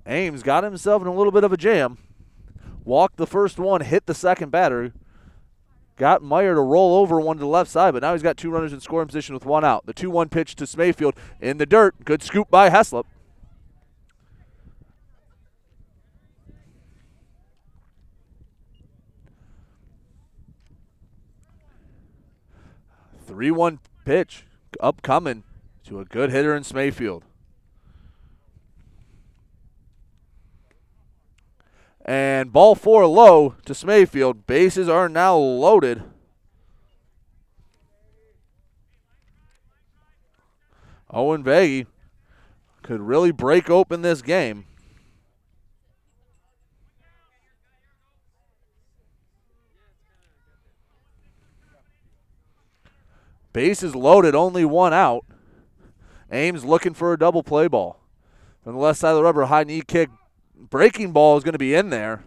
Ames got himself in a little bit of a jam. Walked the first one, hit the second batter. Got Meyer to roll over one to the left side, but now he's got two runners in scoring position with one out. The 2 1 pitch to Smayfield in the dirt. Good scoop by Heslop. Three one pitch upcoming to a good hitter in Smayfield. And ball four low to Smayfield. Bases are now loaded. Owen Veggie could really break open this game. Bases loaded, only one out. Ames looking for a double play ball. From the left side of the rubber, high knee kick. Breaking ball is going to be in there.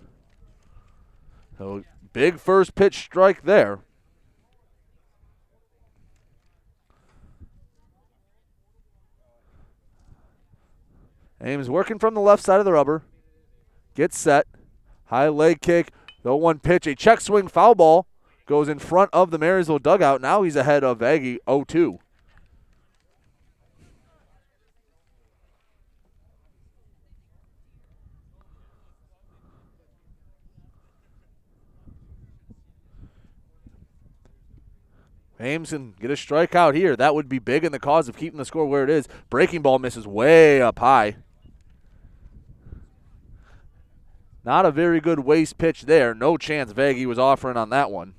So big first pitch strike there. Ames working from the left side of the rubber. Gets set. High leg kick. The one pitch. A check swing foul ball goes in front of the Marysville dugout. Now he's ahead of Aggie 0 2. Ames can get a strikeout here. That would be big in the cause of keeping the score where it is. Breaking ball misses way up high. Not a very good waste pitch there. No chance Veggie was offering on that one.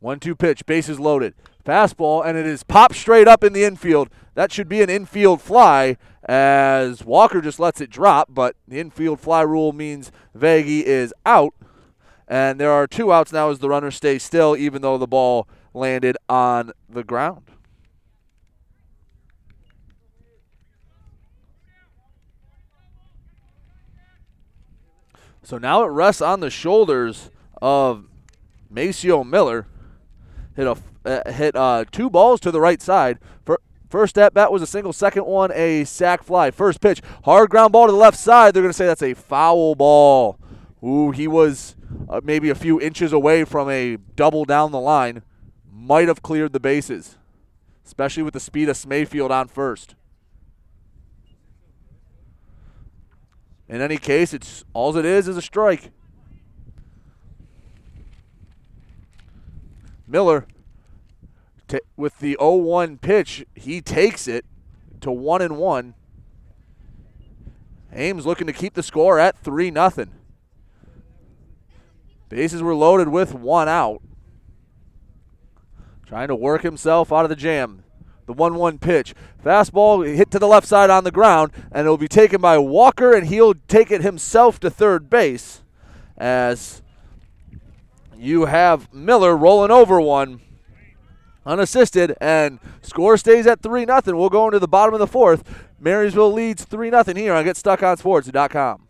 One two pitch, bases loaded. Fastball, and it is popped straight up in the infield. That should be an infield fly as Walker just lets it drop, but the infield fly rule means Veggie is out. And there are two outs now as the runner stays still, even though the ball landed on the ground. So now it rests on the shoulders of Maceo Miller hit a uh, hit uh, two balls to the right side. First at bat was a single. Second one a sac fly. First pitch hard ground ball to the left side. They're going to say that's a foul ball. Ooh, he was uh, maybe a few inches away from a double down the line. Might have cleared the bases, especially with the speed of Smayfield on first. In any case, it's all it is is a strike. Miller t- with the 0-1 pitch, he takes it to 1 and 1. Ames looking to keep the score at 3 nothing. Bases were loaded with one out. Trying to work himself out of the jam. The 1 1 pitch. Fastball hit to the left side on the ground, and it will be taken by Walker, and he'll take it himself to third base as you have Miller rolling over one unassisted, and score stays at 3 0. We'll go into the bottom of the fourth. Marysville leads 3 0 here on GetStuckOnSports.com.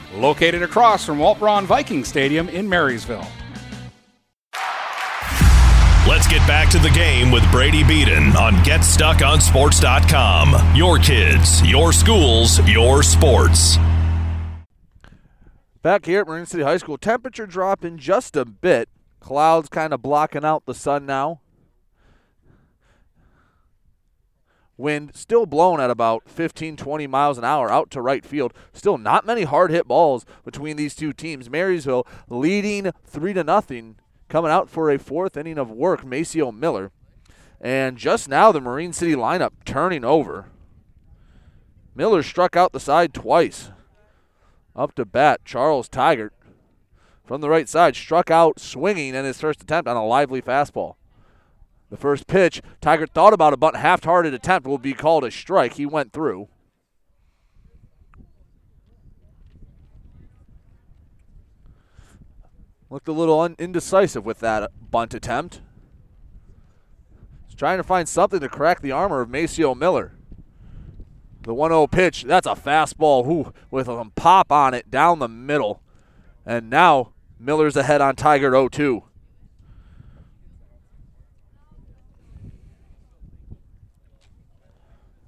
Located across from Walt Braun Viking Stadium in Marysville. Let's get back to the game with Brady Beaton on GetStuckOnSports.com. Your kids, your schools, your sports. Back here at Marine City High School, temperature dropping just a bit. Clouds kind of blocking out the sun now. Wind still blowing at about 15, 20 miles an hour out to right field. Still not many hard hit balls between these two teams. Marysville leading 3 to nothing, coming out for a fourth inning of work, Maceo Miller. And just now, the Marine City lineup turning over. Miller struck out the side twice. Up to bat, Charles Tigert from the right side struck out swinging in his first attempt on a lively fastball. The first pitch, Tiger thought about a bunt half hearted attempt will be called a strike. He went through. Looked a little un- indecisive with that bunt attempt. He's trying to find something to crack the armor of Maceo Miller. The 1 0 pitch, that's a fastball who, with some pop on it down the middle. And now Miller's ahead on Tiger 0 2.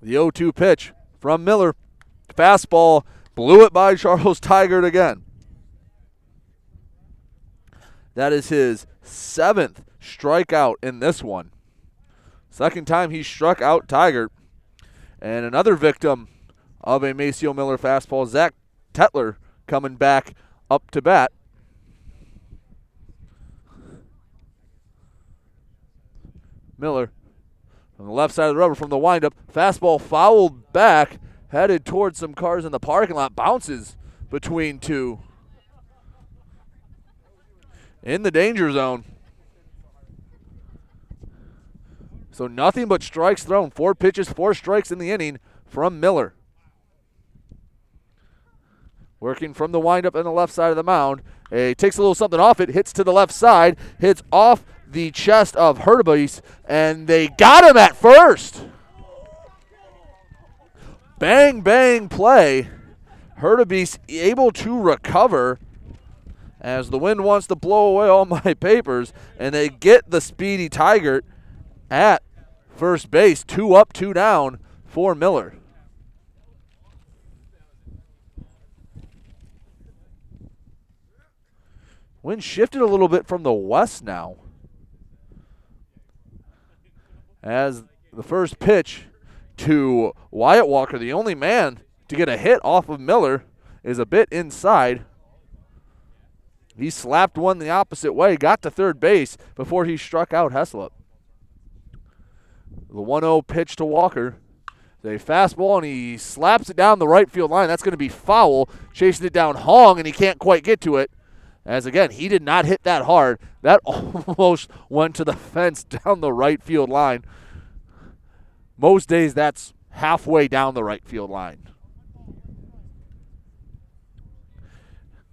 The 0 2 pitch from Miller. Fastball blew it by Charles (laughs) Tigert again. That is his seventh strikeout in this one. Second time he struck out Tigert. And another victim of a Maceo Miller fastball, Zach Tetler, coming back up to bat. Miller on the left side of the rubber from the windup. Fastball fouled back, headed towards some cars in the parking lot. Bounces between two. In the danger zone. So nothing but strikes thrown. Four pitches, four strikes in the inning from Miller. Working from the windup on the left side of the mound. He takes a little something off it, hits to the left side, hits off the chest of Hurtubise, and they got him at first. Bang, bang play. Hurtubise able to recover as the wind wants to blow away all (laughs) my papers, and they get the speedy Tiger at first base. Two up, two down for Miller. Wind shifted a little bit from the west now. As the first pitch to Wyatt Walker, the only man to get a hit off of Miller, is a bit inside. He slapped one the opposite way, got to third base before he struck out Heslop. The 1 0 pitch to Walker. A fastball, and he slaps it down the right field line. That's going to be foul. Chasing it down Hong, and he can't quite get to it. As again, he did not hit that hard. That (laughs) almost went to the fence down the right field line. Most days, that's halfway down the right field line.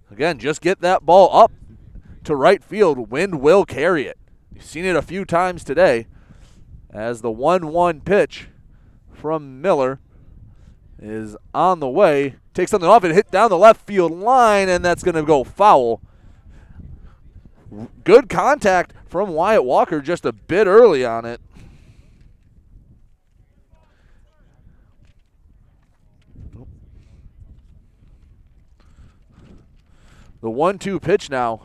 Again, just get that ball up to right field. Wind will carry it. You've seen it a few times today as the 1 1 pitch from Miller is on the way. Takes something off and hit down the left field line, and that's going to go foul. Good contact from Wyatt Walker just a bit early on it. The 1 2 pitch now.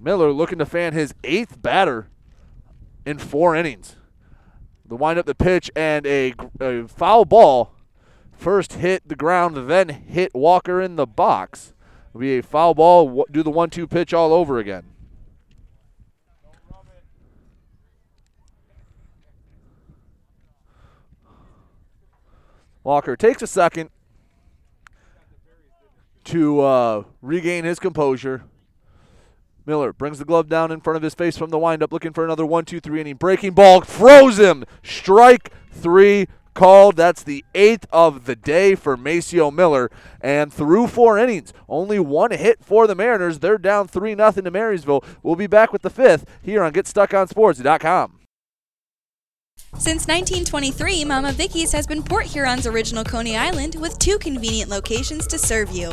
Miller looking to fan his eighth batter in four innings. The wind up the pitch and a, a foul ball first hit the ground, then hit Walker in the box. It'll be a foul ball, do the one two pitch all over again. Walker takes a second to uh, regain his composure. Miller brings the glove down in front of his face from the windup, looking for another one, two, three inning breaking ball. Froze him. Strike three called. That's the eighth of the day for Maceo Miller. And through four innings, only one hit for the Mariners. They're down 3 0 to Marysville. We'll be back with the fifth here on GetStuckOnSports.com. Since 1923, Mama Vicky's has been Port Huron's original Coney Island with two convenient locations to serve you.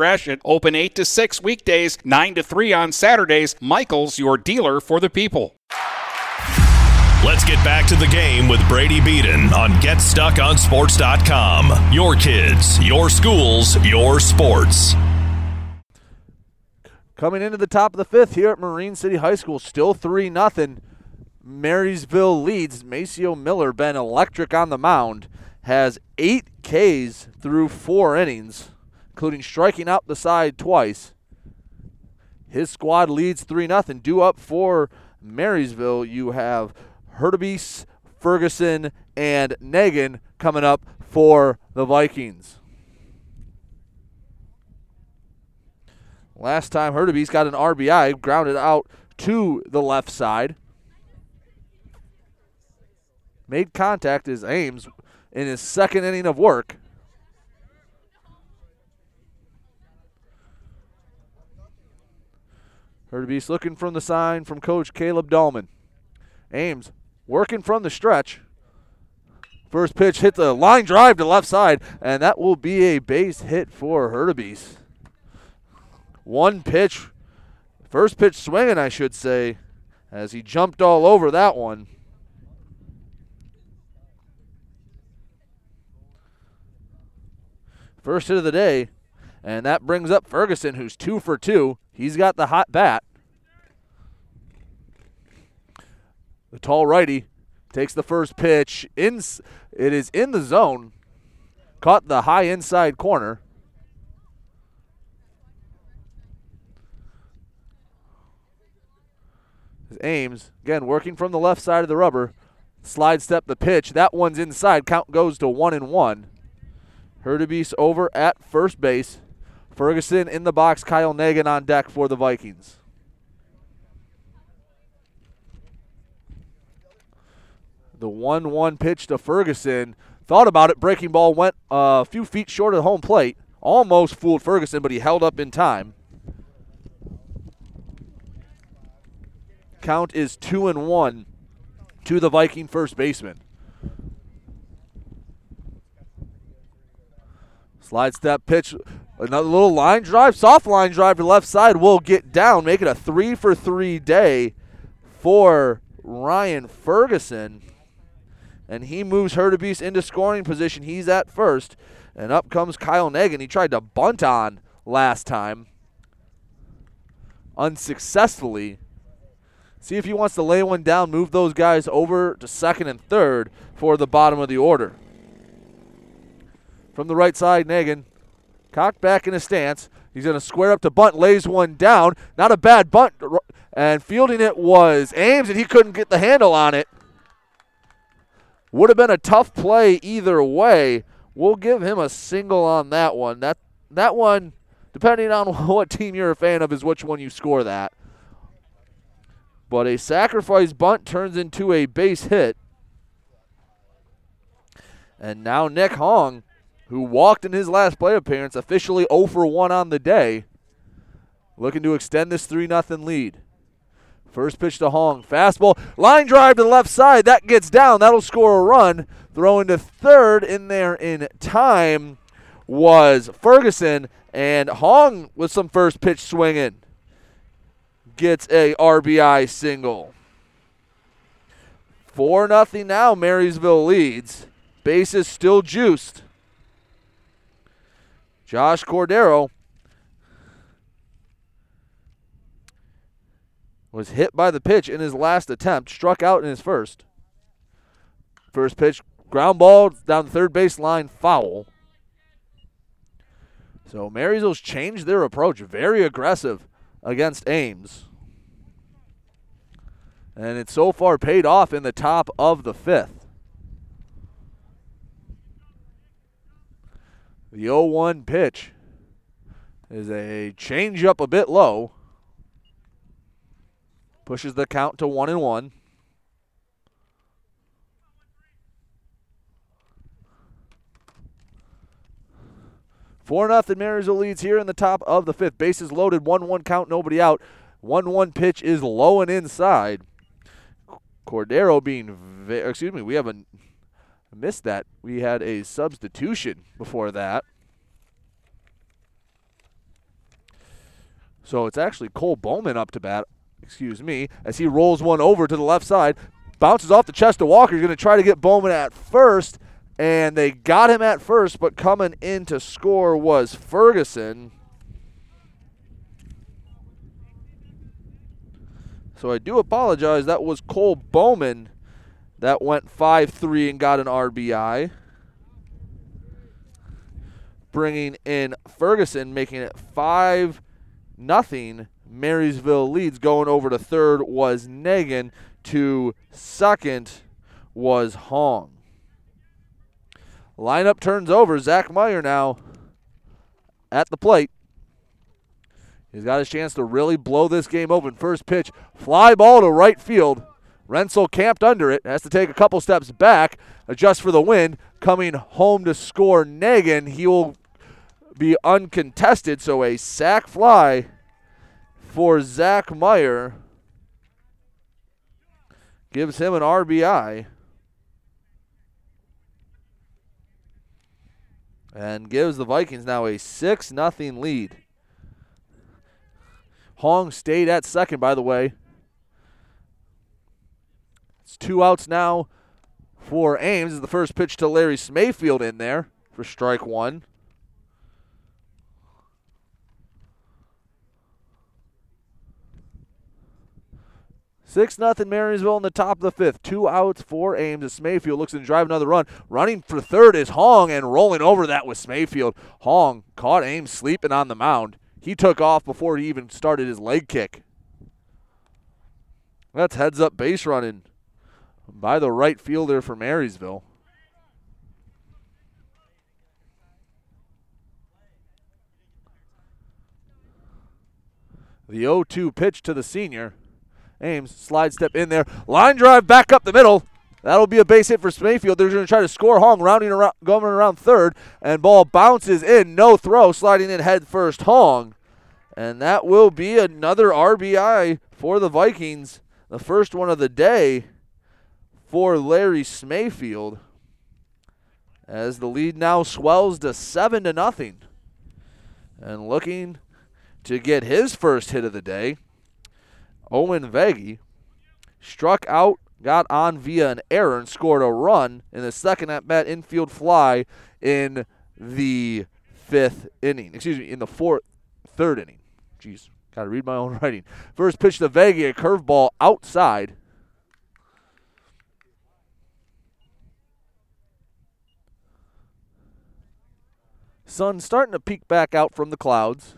Gratiot. Open 8 to 6 weekdays, 9 to 3 on Saturdays. Michaels, your dealer for the people. Let's get back to the game with Brady Beaton on GetStuckOnSports.com. Your kids, your schools, your sports. Coming into the top of the fifth here at Marine City High School, still 3 0. Marysville leads. Maceo Miller, been electric on the mound, has eight Ks through four innings including striking out the side twice. His squad leads 3 0. Due up for Marysville, you have Hurtubise, Ferguson, and Negan coming up for the Vikings. Last time Hurtubise got an RBI, grounded out to the left side. Made contact as Ames in his second inning of work. Hurtubise looking from the sign from Coach Caleb Dahlman. Ames working from the stretch. First pitch hit the line drive to left side, and that will be a base hit for Hurtubise. One pitch, first pitch swinging, I should say, as he jumped all over that one. First hit of the day, and that brings up Ferguson, who's two for two. He's got the hot bat. The tall righty takes the first pitch. In, it is in the zone. Caught the high inside corner. Ames, again, working from the left side of the rubber. Slide step the pitch. That one's inside. Count goes to one and one. Hurtubise over at first base. Ferguson in the box. Kyle Negan on deck for the Vikings. The 1 1 pitch to Ferguson. Thought about it. Breaking ball went uh, a few feet short of the home plate. Almost fooled Ferguson, but he held up in time. Count is 2 and 1 to the Viking first baseman. Slide step pitch Another little line drive, soft line drive to left side will get down, make it a three for three day for Ryan Ferguson. And he moves Hurtubise into scoring position. He's at first. And up comes Kyle Negan. He tried to bunt on last time. Unsuccessfully. See if he wants to lay one down, move those guys over to second and third for the bottom of the order. From the right side, Negan Cocked back in his stance. He's going to square up to bunt, lays one down. Not a bad bunt. And fielding it was Ames, and he couldn't get the handle on it. Would have been a tough play either way. We'll give him a single on that one. That that one, depending on (laughs) what team you're a fan of, is which one you score that. But a sacrifice bunt turns into a base hit. And now Nick Hong who walked in his last play appearance, officially 0 for 1 on the day, looking to extend this 3 0 lead. First pitch to Hong. Fastball. Line drive to the left side. That gets down. That'll score a run. Throwing to third in there in time was Ferguson. And Hong with some first pitch swinging gets a RBI single. 4 nothing now. Marysville leads. Bases still juiced. Josh Cordero was hit by the pitch in his last attempt, struck out in his first. First pitch, ground ball down the third base line, foul. So Marysville's changed their approach, very aggressive against Ames. And it's so far paid off in the top of the fifth. The 0 1 pitch is a change up a bit low. Pushes the count to 1 and 1. Four nothing Marysville leads here in the top of the fifth. Bases loaded, one one count, nobody out. One one pitch is low and inside. Cordero being, excuse me, we have a missed that. We had a substitution before that. So it's actually Cole Bowman up to bat, excuse me, as he rolls one over to the left side. Bounces off the chest of Walker. He's going to try to get Bowman at first, and they got him at first, but coming in to score was Ferguson. So I do apologize. That was Cole Bowman that went 5 3 and got an RBI. Bringing in Ferguson, making it 5 nothing. Marysville leads. Going over to third was Negan. To second was Hong. Lineup turns over. Zach Meyer now at the plate. He's got his chance to really blow this game open. First pitch, fly ball to right field. Rensel camped under it, has to take a couple steps back, adjust for the wind. Coming home to score Negan. He will be uncontested, so a sac fly for Zach Meyer gives him an RBI. And gives the Vikings now a 6 0 lead. Hong stayed at second, by the way. It's two outs now for Ames. Is the first pitch to Larry Smayfield in there for strike one. Six nothing Marysville in the top of the fifth. Two outs for Ames as Smayfield looks to drive another run. Running for third is Hong and rolling over that with Smayfield. Hong caught Ames sleeping on the mound. He took off before he even started his leg kick. That's heads up base running by the right fielder for Marysville. The 0 2 pitch to the senior. Ames slide step in there. Line drive back up the middle. That'll be a base hit for Smayfield. They're going to try to score Hong, rounding around, going around third, and ball bounces in. No throw, sliding in head first. Hong, and that will be another RBI for the Vikings. The first one of the day for Larry Smayfield, as the lead now swells to seven to nothing, and looking to get his first hit of the day. Owen Veggie struck out, got on via an error, and scored a run in the second at bat infield fly in the fifth inning. Excuse me, in the fourth, third inning. Jeez, got to read my own (laughs) writing. First pitch to Veggie, a curveball outside. Sun starting to peek back out from the clouds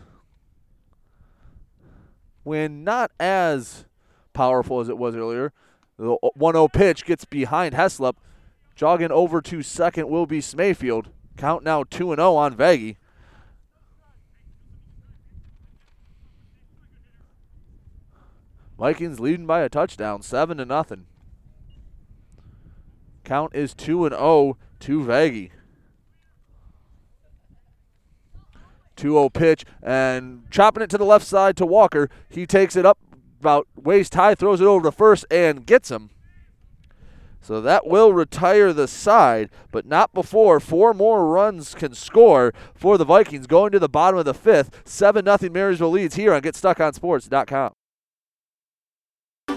when not as powerful as it was earlier. The 1 0 pitch gets behind Heslop. Jogging over to second will be Smayfield. Count now 2 0 on Veggie. Vikings leading by a touchdown, 7 to nothing. Count is 2 and 0 to Veggie. 2 0 pitch and chopping it to the left side to Walker. He takes it up about waist high, throws it over to first and gets him. So that will retire the side, but not before four more runs can score for the Vikings going to the bottom of the fifth. 7 0 Marysville leads here on GetStuckOnSports.com.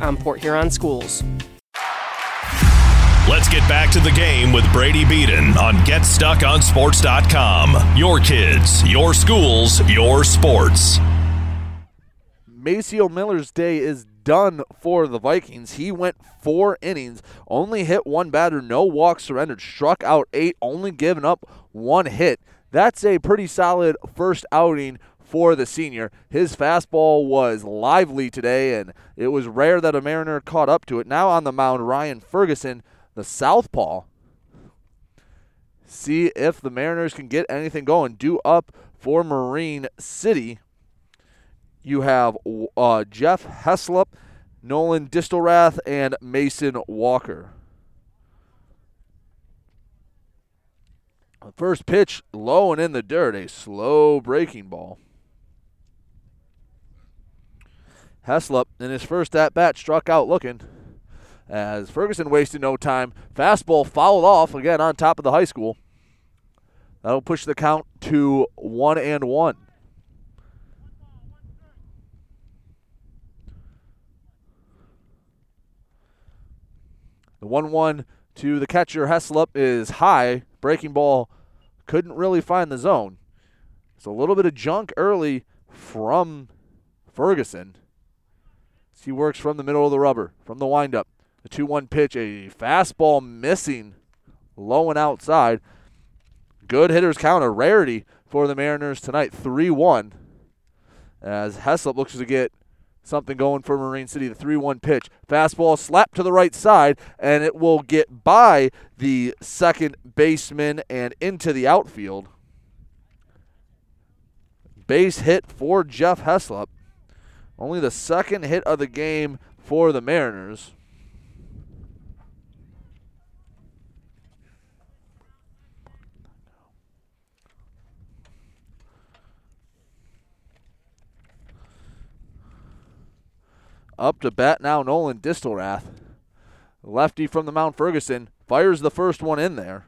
on Port Huron schools. Let's get back to the game with Brady Beaton on GetStuckOnSports.com. Your kids, your schools, your sports. Maceo Miller's day is done for the Vikings. He went four innings, only hit one batter, no walks surrendered, struck out eight, only given up one hit. That's a pretty solid first outing for the senior. His fastball was lively today, and it was rare that a Mariner caught up to it. Now on the mound, Ryan Ferguson, the southpaw. See if the Mariners can get anything going. Due up for Marine City. You have uh, Jeff Heslop, Nolan Distelrath, and Mason Walker. First pitch low and in the dirt, a slow breaking ball. Heslop, in his first at bat, struck out looking as Ferguson wasted no time. Fastball fouled off again on top of the high school. That'll push the count to one and one. The 1 1 to the catcher, Heslop, is high. Breaking ball couldn't really find the zone. It's a little bit of junk early from Ferguson. He works from the middle of the rubber, from the windup. The 2 1 pitch, a fastball missing, low and outside. Good hitters count, a rarity for the Mariners tonight, 3 1. As Heslop looks to get something going for Marine City. The 3 1 pitch. Fastball slapped to the right side, and it will get by the second baseman and into the outfield. Base hit for Jeff Heslop. Only the second hit of the game for the Mariners. Up to bat now, Nolan Distelrath. Lefty from the Mount Ferguson fires the first one in there.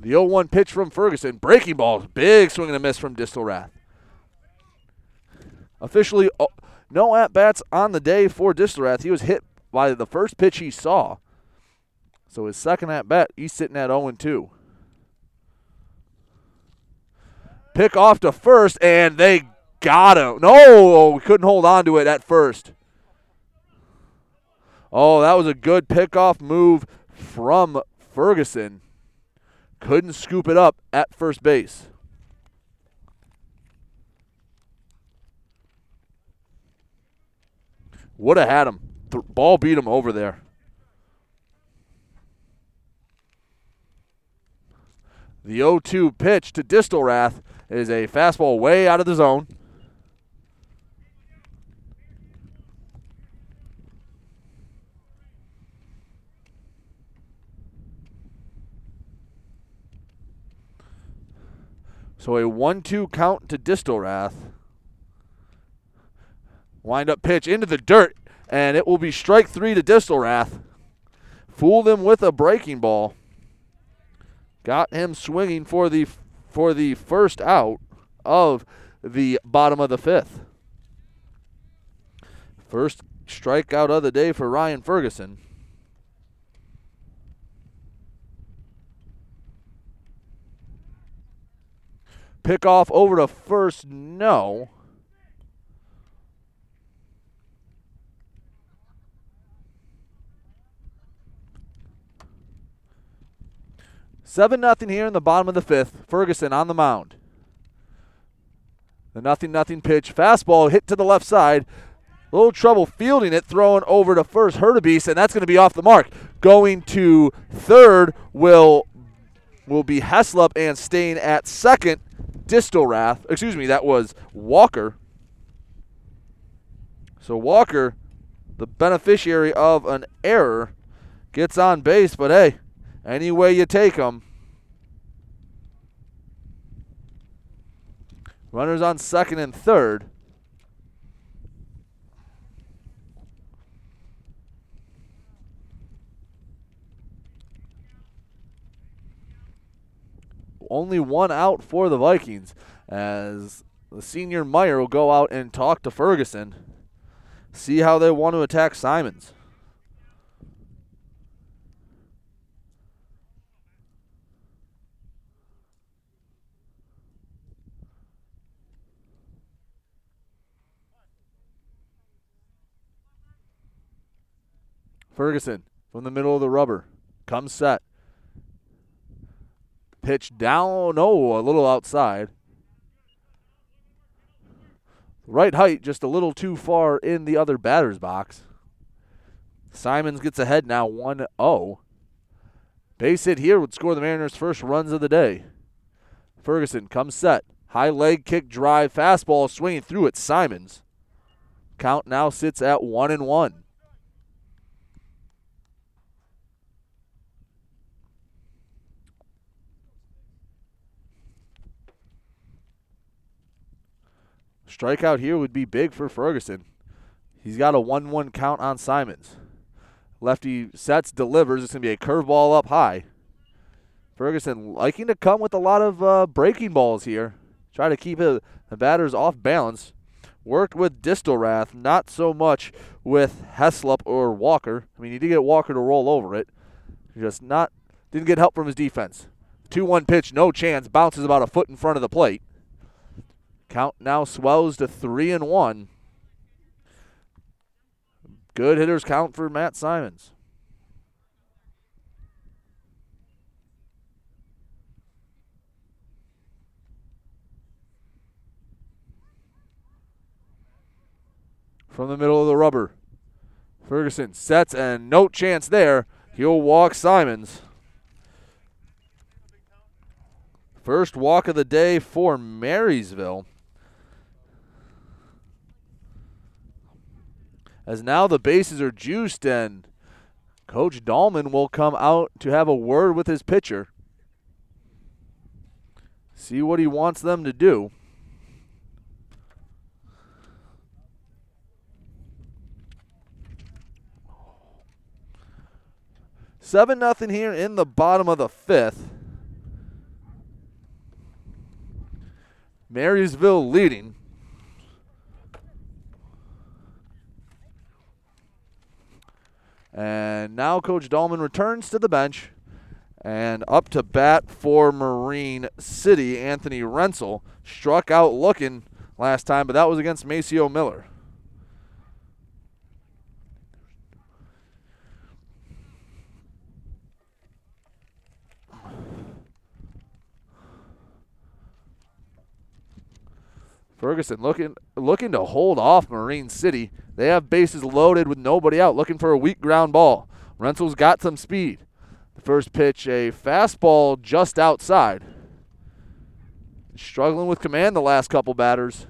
The 0 1 pitch from Ferguson. Breaking balls. Big swing and a miss from Distelrath. Officially, oh, no at bats on the day for Distelrath. He was hit by the first pitch he saw. So his second at bat, he's sitting at 0 2. Pick off to first, and they got him. No, we couldn't hold on to it at first. Oh, that was a good pickoff move from Ferguson. Couldn't scoop it up at first base. Would have had him. The ball beat him over there. The 0 2 pitch to Distelrath is a fastball way out of the zone. So a 1 2 count to Distelrath. Wind up pitch into the dirt, and it will be strike three to Distelrath. Fool them with a breaking ball. Got him swinging for the for the first out of the bottom of the fifth. First strikeout of the day for Ryan Ferguson. Pick off over to first, no. Seven nothing here in the bottom of the fifth. Ferguson on the mound. The nothing nothing pitch. Fastball hit to the left side. A little trouble fielding it, throwing over to first Hurtubise, and that's going to be off the mark. Going to third will will be Heslop, and staying at second, Distelrath. Excuse me, that was Walker. So Walker, the beneficiary of an error, gets on base, but hey, any way you take them. Runners on second and third. Only one out for the Vikings as the senior Meyer will go out and talk to Ferguson, see how they want to attack Simons. Ferguson from the middle of the rubber comes set. Pitch down, no, a little outside. Right height, just a little too far in the other batter's box. Simons gets ahead now 1 0. Base hit here would score the Mariners' first runs of the day. Ferguson comes set. High leg kick drive, fastball swinging through it. Simons. Count now sits at 1 and 1. Strikeout here would be big for Ferguson. He's got a 1 1 count on Simons. Lefty sets, delivers. It's going to be a curveball up high. Ferguson liking to come with a lot of uh, breaking balls here. Try to keep it, the batters off balance. Worked with Distelrath, not so much with Heslop or Walker. I mean, he did get Walker to roll over it. Just not, didn't get help from his defense. 2 1 pitch, no chance. Bounces about a foot in front of the plate. Count now swells to three and one. Good hitters count for Matt Simons. From the middle of the rubber. Ferguson sets and no chance there. He'll walk Simons. First walk of the day for Marysville. As now the bases are juiced and Coach Dahlman will come out to have a word with his pitcher. See what he wants them to do. Seven nothing here in the bottom of the fifth. Marysville leading. And now Coach Dahlman returns to the bench. And up to bat for Marine City, Anthony Rensel. Struck out looking last time, but that was against Maceo Miller. Ferguson looking looking to hold off Marine City. They have bases loaded with nobody out, looking for a weak ground ball. Rensel's got some speed. The first pitch, a fastball just outside. Struggling with command the last couple batters.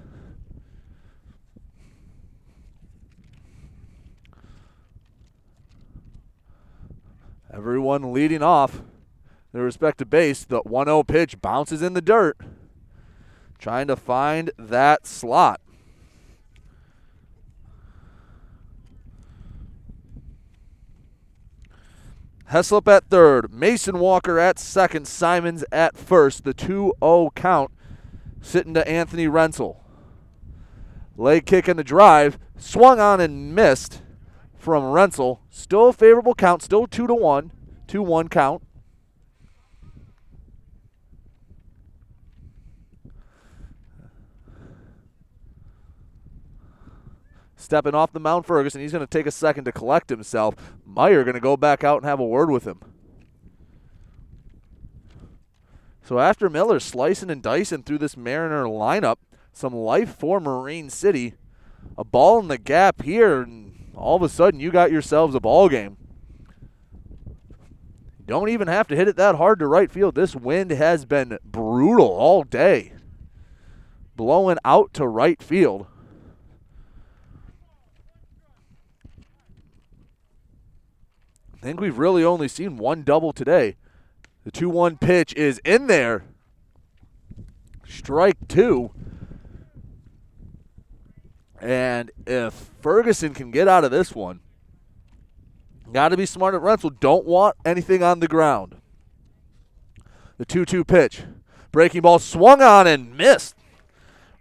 Everyone leading off their respective base. The 1 0 pitch bounces in the dirt trying to find that slot. Heslop at third, Mason Walker at second, Simons at first. The 2 0 count sitting to Anthony Rensel. Leg kick in the drive, swung on and missed from Rensel. Still a favorable count, still 2 to 1, 2 1 count. Stepping off the mound, Ferguson. He's going to take a second to collect himself. Meyer going to go back out and have a word with him. So after Miller slicing and dicing through this Mariner lineup, some life for Marine City, a ball in the gap here, and all of a sudden you got yourselves a ball game. Don't even have to hit it that hard to right field. This wind has been brutal all day, blowing out to right field. I think we've really only seen one double today. The 2 1 pitch is in there. Strike two. And if Ferguson can get out of this one, got to be smart at Rensel. Don't want anything on the ground. The 2 2 pitch. Breaking ball swung on and missed.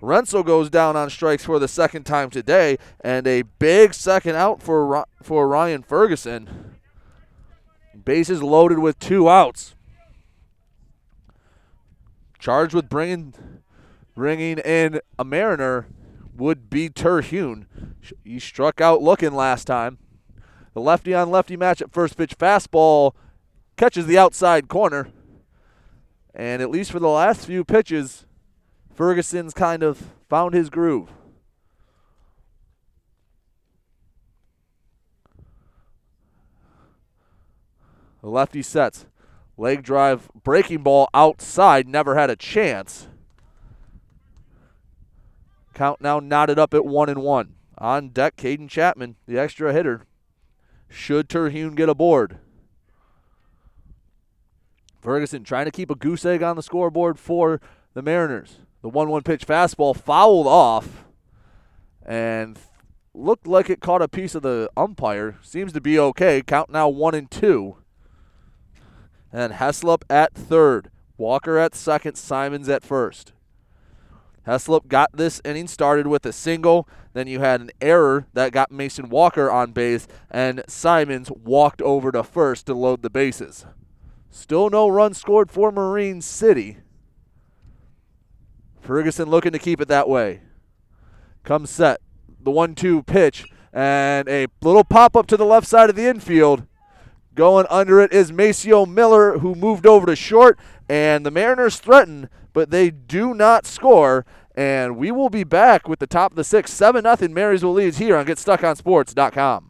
Rensel goes down on strikes for the second time today, and a big second out for for Ryan Ferguson. Bases loaded with two outs. Charged with bringing bringing in a Mariner would be Terhune. He struck out looking last time. The lefty on lefty match at first pitch fastball catches the outside corner. And at least for the last few pitches, Ferguson's kind of found his groove. Lefty sets. Leg drive, breaking ball outside, never had a chance. Count now knotted up at one and one. On deck, Caden Chapman, the extra hitter. Should Terhune get aboard? Ferguson trying to keep a goose egg on the scoreboard for the Mariners. The 1 1 pitch fastball fouled off and looked like it caught a piece of the umpire. Seems to be okay. Count now 1 and 2. And Heslop at third. Walker at second. Simons at first. Heslop got this inning started with a single. Then you had an error that got Mason Walker on base, and Simons walked over to first to load the bases. Still no run scored for Marine City. Ferguson looking to keep it that way. Comes set. The 1 2 pitch, and a little pop up to the left side of the infield. Going under it is Maceo Miller, who moved over to short, and the Mariners threaten, but they do not score. And we will be back with the top of the sixth. 7 0 Marysville leads here on GetStuckOnSports.com.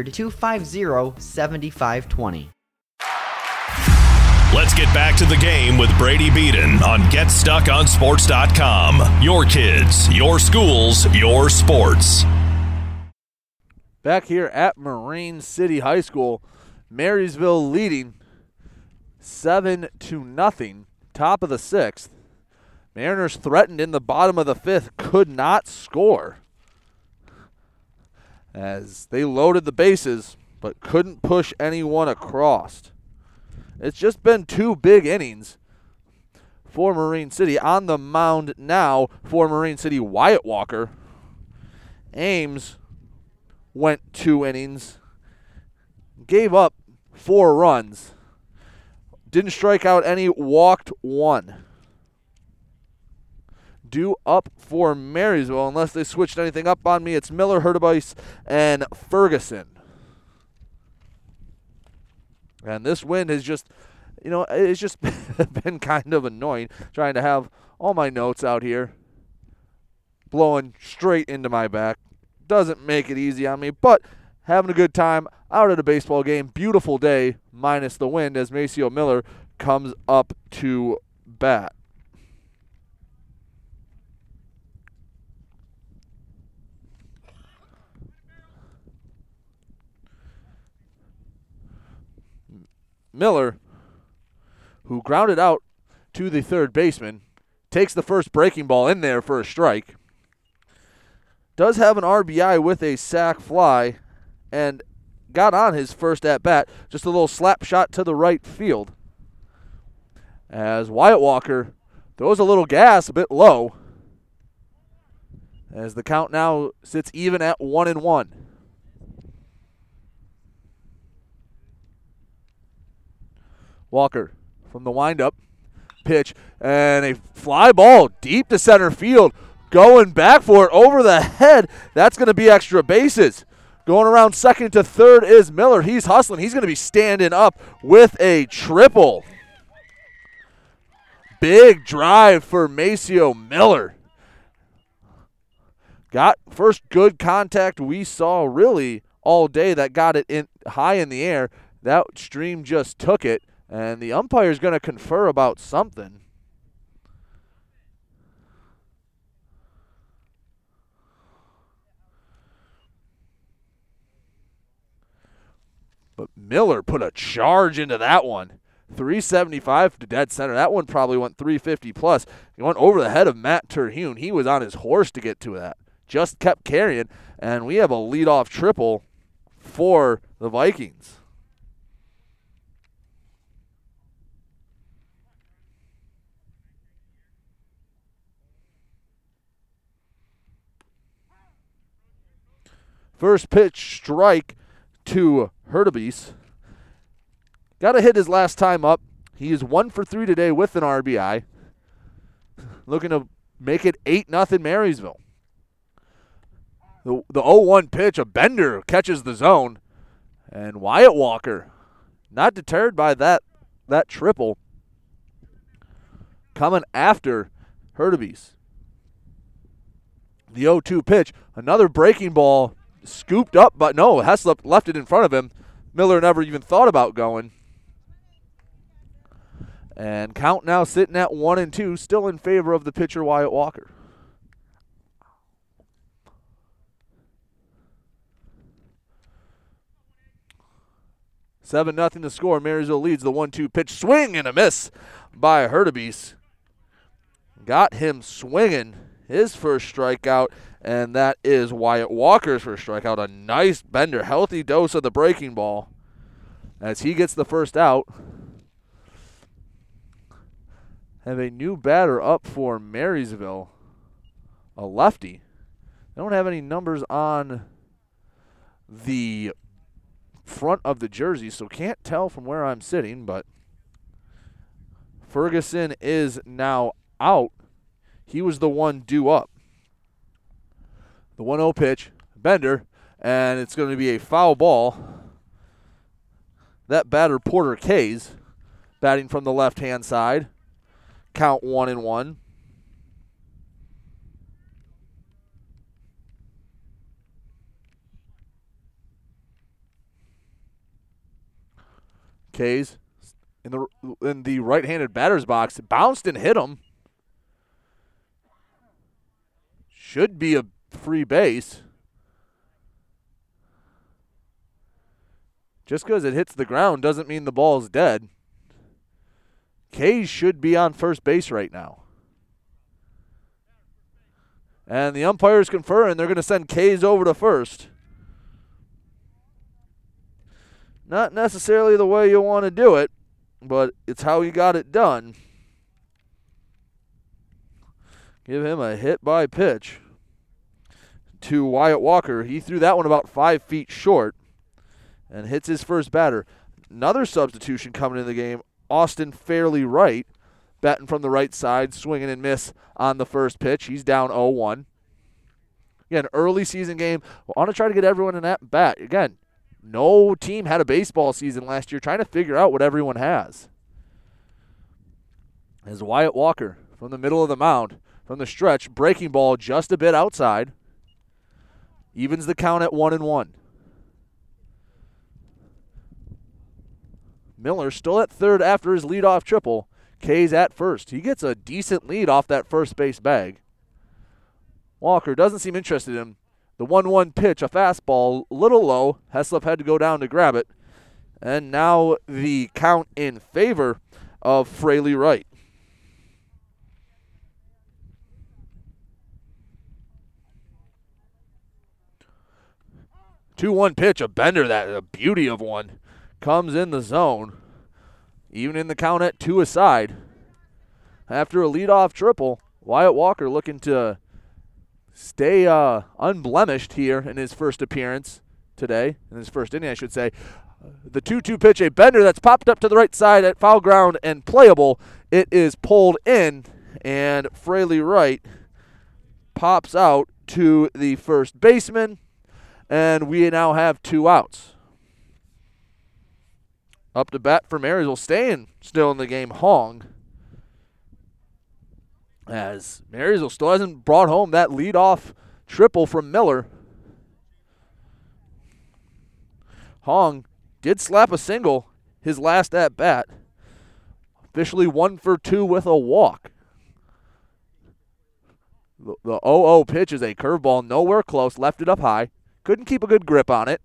250 7520. Let's get back to the game with Brady Beaton on GetStuckOnSports.com. Your kids, your schools, your sports. Back here at Marine City High School, Marysville leading seven to nothing. Top of the sixth. Mariners threatened in the bottom of the fifth, could not score as they loaded the bases but couldn't push anyone across. It's just been two big innings for Marine City. On the mound now for Marine City, Wyatt Walker. Ames went two innings, gave up four runs, didn't strike out any, walked one. Due up for Marysville, unless they switched anything up on me. It's Miller, Hurtubise, and Ferguson. And this wind has just, you know, it's just (laughs) been kind of annoying trying to have all my notes out here blowing straight into my back. Doesn't make it easy on me, but having a good time out at a baseball game. Beautiful day, minus the wind, as Maceo Miller comes up to bat. Miller, who grounded out to the third baseman, takes the first breaking ball in there for a strike. Does have an RBI with a sac fly and got on his first at bat. Just a little slap shot to the right field. As Wyatt Walker throws a little gas a bit low. As the count now sits even at one and one. Walker from the windup pitch and a fly ball deep to center field. Going back for it over the head. That's going to be extra bases. Going around second to third is Miller. He's hustling. He's going to be standing up with a triple. Big drive for Maceo Miller. Got first good contact we saw really all day that got it in high in the air. That stream just took it and the umpire is going to confer about something. But Miller put a charge into that one. 375 to dead center. That one probably went 350 plus. He went over the head of Matt Terhune. He was on his horse to get to that. Just kept carrying, and we have a leadoff triple for the Vikings. First pitch strike to Hurtubise. Got to hit his last time up. He is one for three today with an RBI. Looking to make it 8 nothing Marysville. The, the 0 1 pitch, a bender catches the zone. And Wyatt Walker, not deterred by that, that triple, coming after Hurtubise. The 0 2 pitch, another breaking ball scooped up, but no, Heslop left it in front of him. Miller never even thought about going. And count now sitting at one and two, still in favor of the pitcher Wyatt Walker. Seven nothing to score. Marysville leads the one-two pitch, swing and a miss by Hurtubise. Got him swinging his first strikeout and that is Wyatt Walker's first strikeout. A nice bender, healthy dose of the breaking ball as he gets the first out. Have a new batter up for Marysville, a lefty. They don't have any numbers on the front of the jersey, so can't tell from where I'm sitting, but Ferguson is now out. He was the one due up. The 1 0 pitch, Bender, and it's going to be a foul ball. That batter, Porter Kays, batting from the left hand side. Count one and one. Kays in the in the right-handed batter's box bounced and hit him. Should be a free base. Just because it hits the ground doesn't mean the ball's dead. Kays should be on first base right now. And the umpires confer, and they're going to send Kays over to first. Not necessarily the way you want to do it, but it's how you got it done. Give him a hit by pitch. To Wyatt Walker. He threw that one about five feet short and hits his first batter. Another substitution coming in the game, Austin Fraley Wright, batting from the right side, swinging and miss on the first pitch. He's down 0 1. Again, early season game. I want to try to get everyone in that bat. Again, no team had a baseball season last year, trying to figure out what everyone has. As Wyatt Walker from the middle of the mound, from the stretch, breaking ball just a bit outside, evens the count at one and one. Miller still at third after his leadoff triple. Kays at first. He gets a decent lead off that first base bag. Walker doesn't seem interested in him. The 1 1 pitch, a fastball, a little low. Heslop had to go down to grab it. And now the count in favor of Fraley Wright. Two one pitch, a bender that a beauty of one comes in the zone, even in the count at two aside. After a leadoff triple, Wyatt Walker looking to stay uh, unblemished here in his first appearance today, in his first inning, I should say. The 2 2 pitch, a bender that's popped up to the right side at foul ground and playable. It is pulled in, and Fraley Wright pops out to the first baseman, and we now have two outs. Up to bat for Marysville, staying still in the game, Hong. As Marysville still hasn't brought home that leadoff triple from Miller. Hong did slap a single his last at bat. Officially one for two with a walk. The, 0 0 pitch is a curveball, nowhere close, left it up high. Couldn't keep a good grip on it.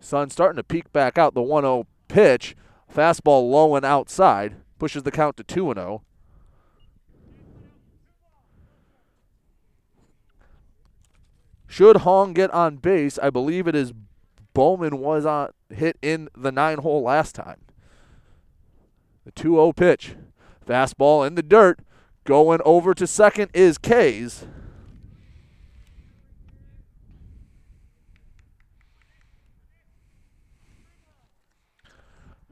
Sun starting to peek back out the 1 0 pitch. Fastball low and outside. Pushes the count to 2 0. Should Hong get on base, I believe it is Bowman was on hit in the nine hole last time. The 2 0 pitch. Fastball in the dirt. Going over to second is Kays.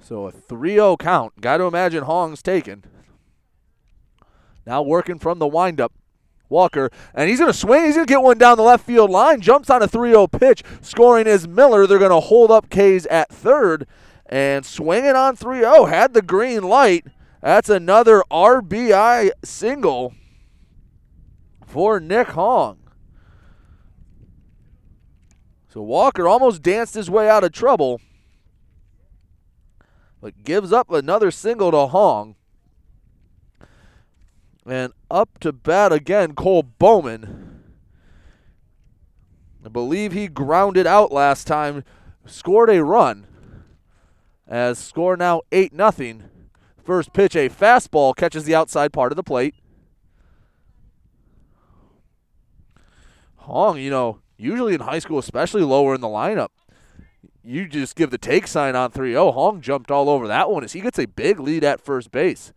So a 3 0 count. Got to imagine Hong's taken. Now working from the windup. Walker, and he's going to swing. He's going to get one down the left field line. Jumps on a 3 0 pitch. Scoring is Miller. They're going to hold up Kays at third. And swinging on 3 0. Had the green light. That's another RBI single for Nick Hong. So Walker almost danced his way out of trouble but gives up another single to Hong. And up to bat again, Cole Bowman. I believe he grounded out last time, scored a run. As score now 8 0. First pitch, a fastball catches the outside part of the plate. Hong, you know, usually in high school, especially lower in the lineup, you just give the take sign on 3 0. Hong jumped all over that one as he gets a big lead at first base.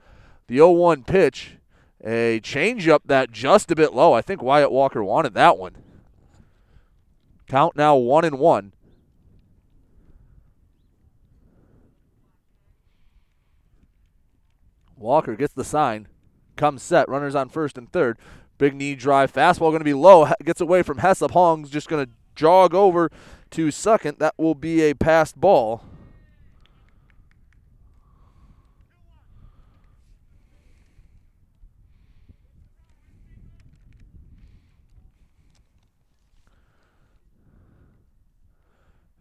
The 0 1 pitch, a changeup that just a bit low. I think Wyatt Walker wanted that one. Count now 1 and 1. Walker gets the sign, comes set, runners on first and third. Big knee drive, fastball going to be low, gets away from Heslop. Hong's just going to jog over to second. That will be a passed ball.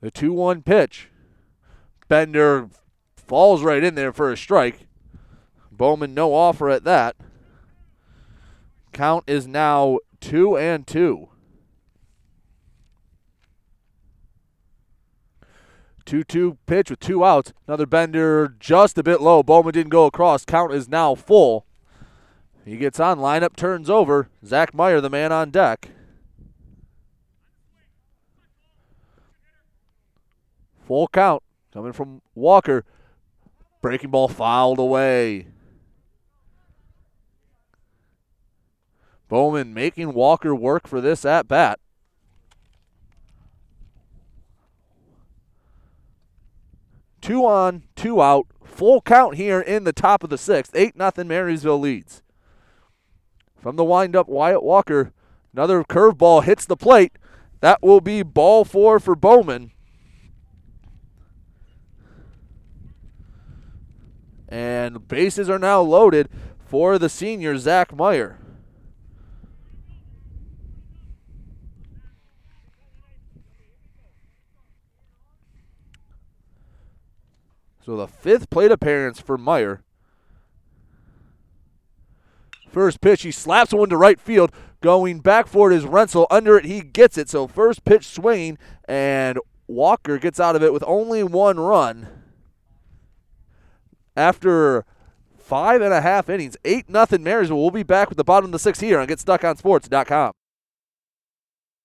The 2 1 pitch. Bender falls right in there for a strike. Bowman no offer at that. Count is now 2 and 2. 2 2 pitch with two outs. Another bender just a bit low. Bowman didn't go across. Count is now full. He gets on. Lineup turns over. Zach Meyer, the man on deck. Full count coming from Walker. Breaking ball fouled away. Bowman making Walker work for this at bat. Two on, two out. Full count here in the top of the sixth. 8 nothing. Marysville leads. From the windup, Wyatt Walker. Another curveball hits the plate. That will be ball four for Bowman. And bases are now loaded for the senior, Zach Meyer. So the fifth plate appearance for Meyer. First pitch, he slaps one to right field. Going back for it is Rensel. Under it, he gets it. So first pitch swinging, and Walker gets out of it with only one run. After five and a half innings, 8 nothing Marysville. We'll be back with the bottom of the sixth here on GetStuckOnSports.com.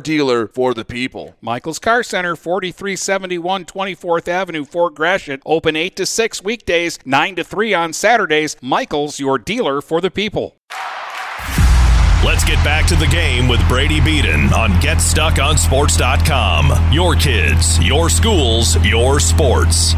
dealer for the people. Michael's Car Center, 4371 24th Avenue, Fort Gratiot. Open 8 to 6 weekdays, 9 to 3 on Saturdays. Michael's, your dealer for the people. Let's get back to the game with Brady Beaton on GetStuckOnSports.com. Your kids, your schools, your sports.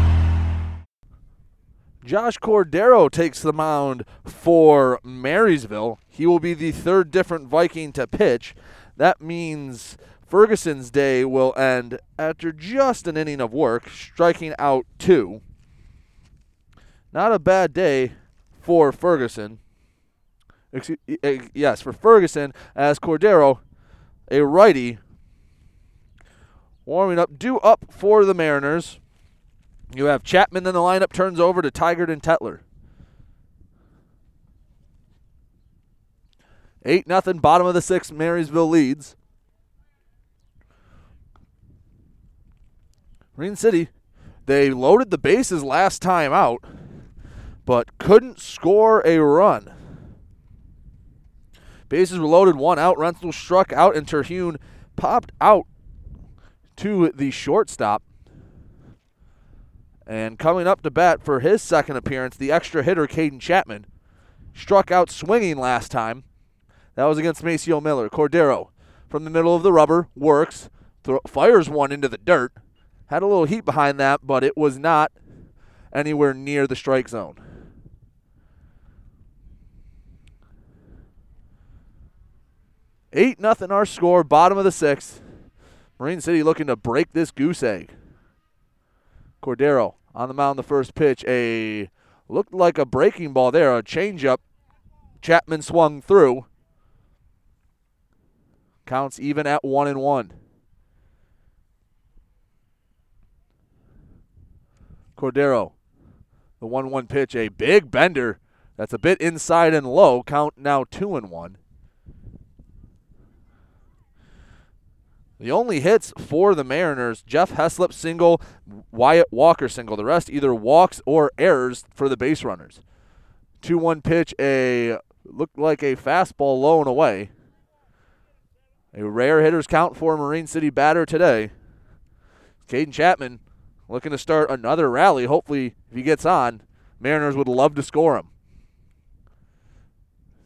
Josh Cordero takes the mound for Marysville. He will be the third different Viking to pitch. That means Ferguson's day will end after just an inning of work, striking out two. Not a bad day for Ferguson. Excuse, yes, for Ferguson, as Cordero, a righty, warming up, due up for the Mariners. You have Chapman in the lineup, turns over to Tigert and Tetler. 8 nothing, bottom of the sixth, Marysville leads. Marine City, they loaded the bases last time out, but couldn't score a run. Bases were loaded, one out. Rensel struck out, and Terhune popped out to the shortstop. And coming up to bat for his second appearance, the extra hitter, Caden Chapman, struck out swinging last time. That was against Maceo Miller. Cordero from the middle of the rubber works, throw, fires one into the dirt. Had a little heat behind that, but it was not anywhere near the strike zone. Eight nothing our score, bottom of the sixth. Marine City looking to break this goose egg. Cordero on the mound the first pitch. A looked like a breaking ball there, a changeup. Chapman swung through. Counts even at one and one. Cordero, the one-one pitch, a big bender. That's a bit inside and low. Count now two and one. The only hits for the Mariners, Jeff Heslop single, Wyatt Walker single. The rest either walks or errors for the base runners. 2 1 pitch, a looked like a fastball low and away. A rare hitters count for Marine City batter today. Caden Chapman looking to start another rally. Hopefully, if he gets on, Mariners would love to score him.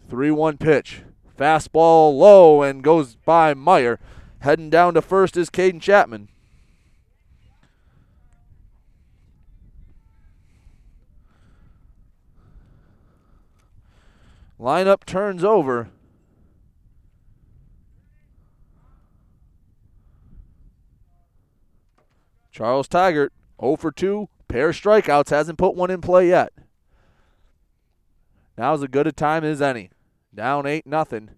3 1 pitch. Fastball low and goes by Meyer. Heading down to first is Caden Chapman. Lineup turns over. Charles Tigert, 0 for 2, pair of strikeouts, hasn't put one in play yet. Now's as good a time as any. Down 8 nothing.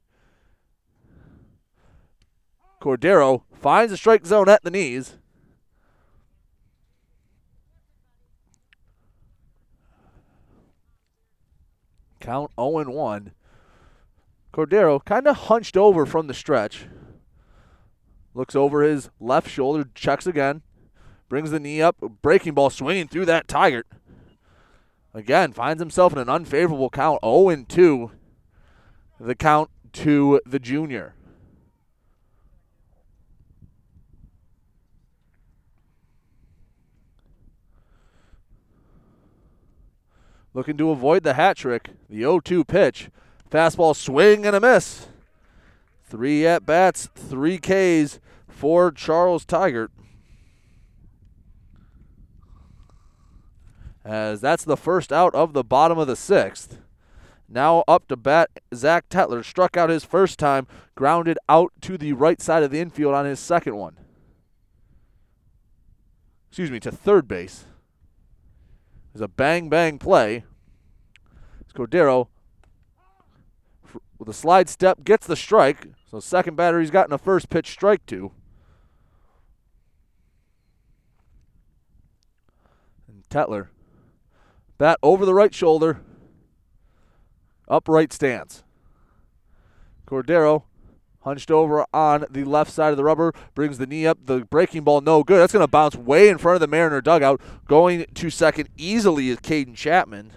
Cordero finds the strike zone at the knees. Count 0 and 1. Cordero kind of hunched over from the stretch. Looks over his left shoulder, checks again, brings the knee up, breaking ball swinging through that Tigert. Again, finds himself in an unfavorable count, 0 2. The count to the junior. Looking to avoid the hat trick. The 0 2 pitch. Fastball swing and a miss. Three at bats, three Ks for Charles Tigert. As that's the first out of the bottom of the sixth. Now up to bat, Zach Tetler struck out his first time, grounded out to the right side of the infield on his second one. Excuse me, to third base. There's a bang bang play. It's Cordero with a slide step gets the strike. So second batter he's gotten a first pitch strike to. And Tetler. Bat over the right shoulder. Upright stance. Cordero hunched over on the left side of the rubber, brings the knee up. The breaking ball, no good. That's going to bounce way in front of the Mariner dugout. Going to second easily is Caden Chapman.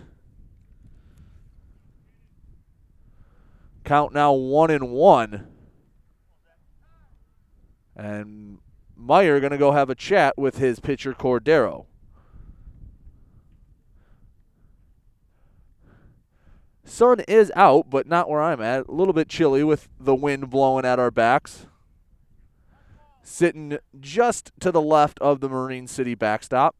Count now one and one. And Meyer going to go have a chat with his pitcher Cordero. Sun is out, but not where I'm at. A little bit chilly with the wind blowing at our backs. Sitting just to the left of the Marine City backstop.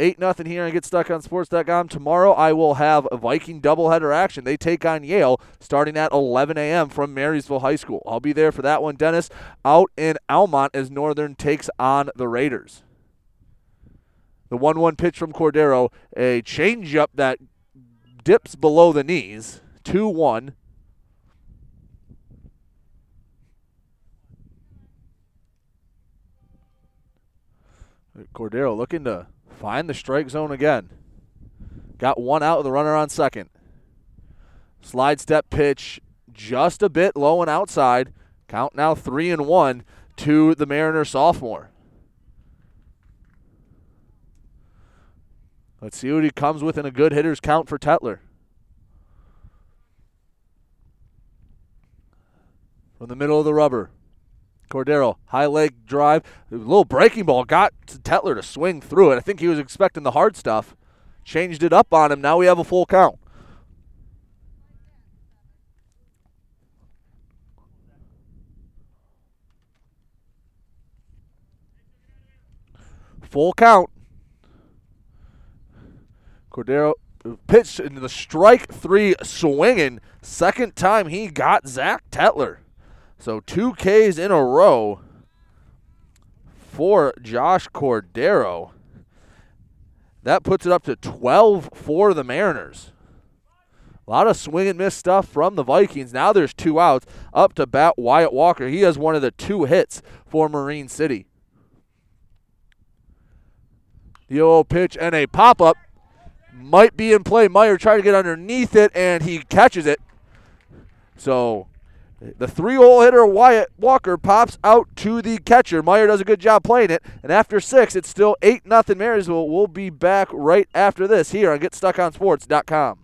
8 nothing here on GetStuckOnSports.com. Tomorrow I will have a Viking doubleheader action. They take on Yale starting at 11 a.m. from Marysville High School. I'll be there for that one. Dennis out in Almont as Northern takes on the Raiders. The 1 1 pitch from Cordero, a changeup that dips below the knees. 2 1. Cordero looking to Find the strike zone again. Got one out with the runner on second. Slide step pitch just a bit low and outside. Count now three and one to the Mariner sophomore. Let's see what he comes with in a good hitter's count for Tetler. From the middle of the rubber. Cordero, high leg drive, a little breaking ball, got Tetler to swing through it. I think he was expecting the hard stuff. Changed it up on him. Now we have a full count. Full count. Cordero uh, pitched into the strike three swinging. Second time he got Zach Tetler. So two Ks in a row for Josh Cordero. That puts it up to 12 for the Mariners. A lot of swing and miss stuff from the Vikings. Now there's two outs. Up to bat Wyatt Walker. He has one of the two hits for Marine City. The 0 pitch and a pop up might be in play. Meyer trying to get underneath it and he catches it. So the three hole hitter Wyatt Walker pops out to the catcher. Meyer does a good job playing it. And after six, it's still 8 nothing Marysville. We'll be back right after this here on GetStuckOnSports.com.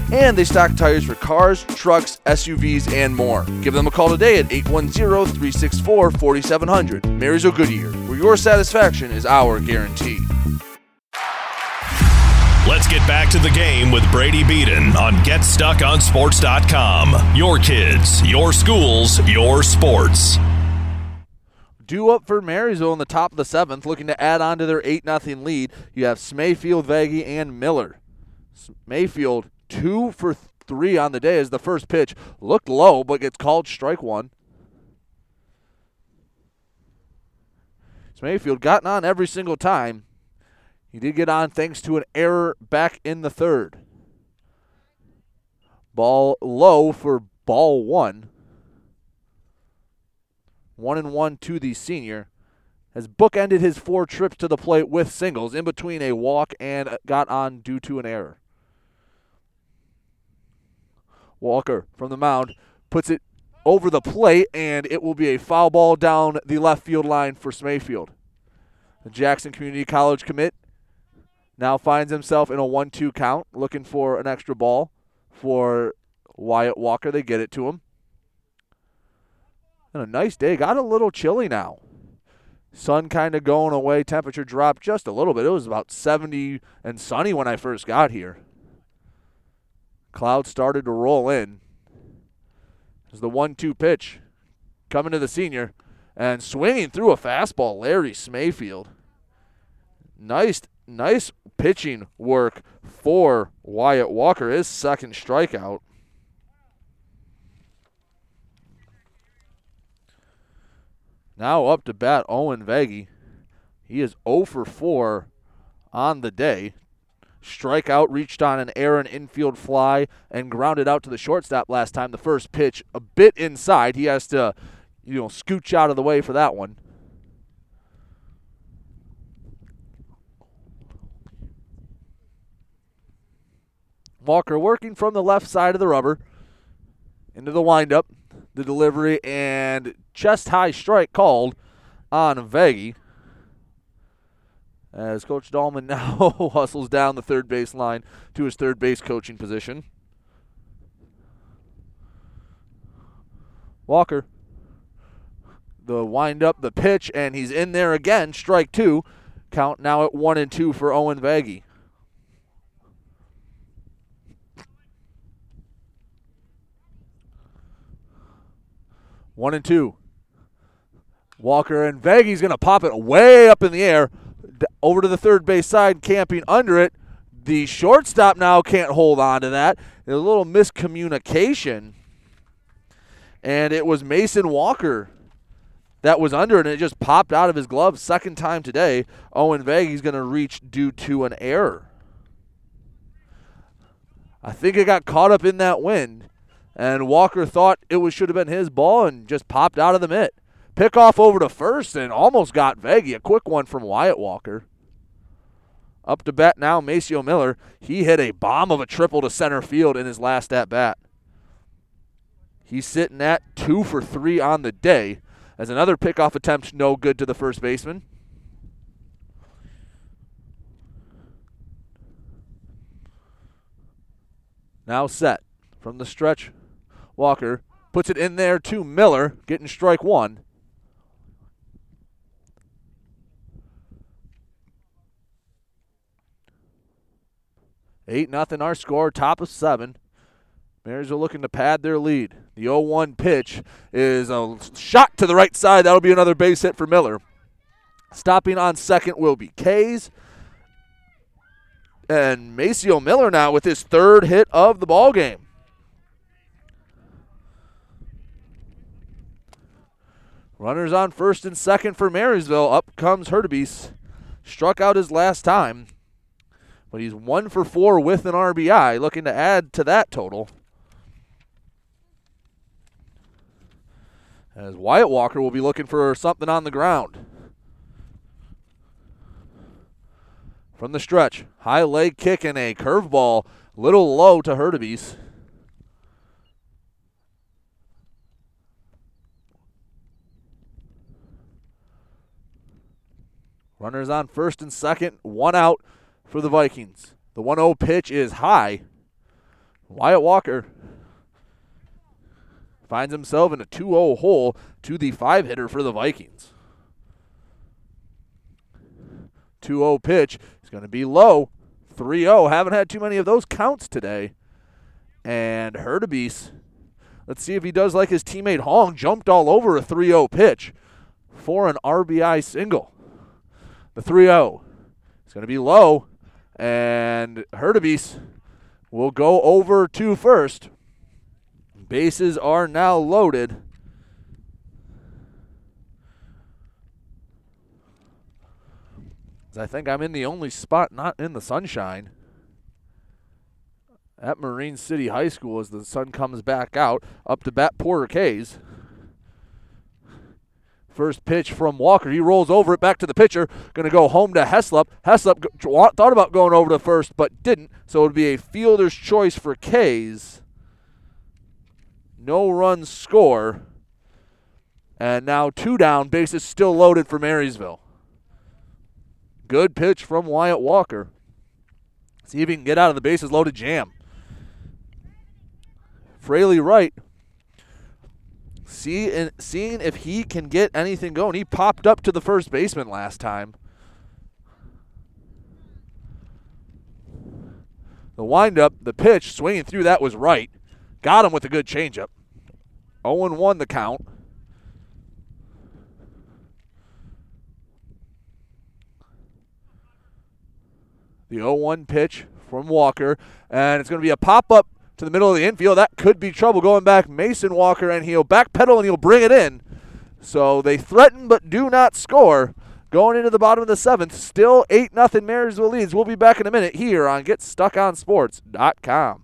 and they stock tires for cars, trucks, SUVs, and more. Give them a call today at 810 364 4700. Marysville Goodyear, where your satisfaction is our guarantee. Let's get back to the game with Brady Beaton on GetStuckOnSports.com. Your kids, your schools, your sports. Due up for Marysville in the top of the seventh, looking to add on to their 8 0 lead. You have Smayfield, Veggie, and Miller. Mayfield, two for three on the day as the first pitch looked low, but gets called strike one. Mayfield gotten on every single time. He did get on thanks to an error back in the third. Ball low for ball one. One and one to the senior. Has bookended his four trips to the plate with singles in between a walk and got on due to an error. Walker from the mound puts it over the plate, and it will be a foul ball down the left field line for Smayfield. The Jackson Community College commit now finds himself in a 1 2 count, looking for an extra ball for Wyatt Walker. They get it to him. And a nice day. Got a little chilly now. Sun kind of going away. Temperature dropped just a little bit. It was about 70 and sunny when I first got here. Clouds started to roll in. As the 1 2 pitch coming to the senior and swinging through a fastball, Larry Smayfield. Nice, nice pitching work for Wyatt Walker. His second strikeout. Now up to bat Owen Veggie. He is 0 for 4 on the day. Strikeout reached on an errant infield fly and grounded out to the shortstop last time. The first pitch a bit inside. He has to, you know, scooch out of the way for that one. Walker working from the left side of the rubber into the windup, the delivery, and chest high strike called on Veggie. As Coach Dahlman (laughs) now hustles down the third base line to his third base coaching position. Walker, the wind up, the pitch, and he's in there again. Strike two. Count now at one and two for Owen Vaggie. One and two. Walker and Vaggie's going to pop it way up in the air over to the third base side, camping under it. The shortstop now can't hold on to that. There's a little miscommunication. And it was Mason Walker that was under it, and it just popped out of his glove. Second time today. Owen Vaggie's going to reach due to an error. I think it got caught up in that wind, and Walker thought it was should have been his ball and just popped out of the mitt. Pick off over to first and almost got Veggie. A quick one from Wyatt Walker. Up to bat now, Maceo Miller. He hit a bomb of a triple to center field in his last at bat. He's sitting at two for three on the day as another pickoff attempt no good to the first baseman. Now set from the stretch. Walker puts it in there to Miller, getting strike one. Eight nothing our score, top of seven. Marysville looking to pad their lead. The 0-1 pitch is a shot to the right side. That'll be another base hit for Miller. Stopping on second will be Kays. And Maceo Miller now with his third hit of the ball game. Runners on first and second for Marysville. Up comes Hurtubise. Struck out his last time. But he's one for four with an RBI, looking to add to that total. As Wyatt Walker will be looking for something on the ground. from the stretch. High leg kick and a curveball, little low to Hurtubise. Runners on first and second, one out for the Vikings. The 1 0 pitch is high. Wyatt Walker finds himself in a 2 0 hole to the five hitter for the Vikings. 2 0 pitch is going to be low. 3 0. Haven't had too many of those counts today. And Hurtubise, let's see if he does like his teammate Hong, jumped all over a 3 0 pitch for an RBI single. The 3 0 is going to be low. And Hurtubise will go over to first. Bases are now loaded. I think I'm in the only spot not in the sunshine at Marine City High School as the sun comes back out. Up to bat Porter Kays. First pitch from Walker. He rolls over it back to the pitcher. Going to go home to Heslop. Heslop thought about going over to first, but didn't. So it would be a fielder's choice for Kays. No run score. And now two down. Bases still loaded for Marysville. Good pitch from Wyatt Walker. See if he can get out of the bases loaded jam. Fraley Wright see and seeing if he can get anything going. He popped up to the first baseman last time. The windup, the pitch, swinging through that was Wright. Got him with a good changeup. 0 1 the count. The 0 1 pitch from Walker, and it's going to be a pop up to the middle of the infield. That could be trouble going back. Mason Walker, and he'll backpedal and he'll bring it in. So they threaten but do not score. Going into the bottom of the seventh, still 8 0 Marysville leads. We'll be back in a minute here on GetStuckOnSports.com.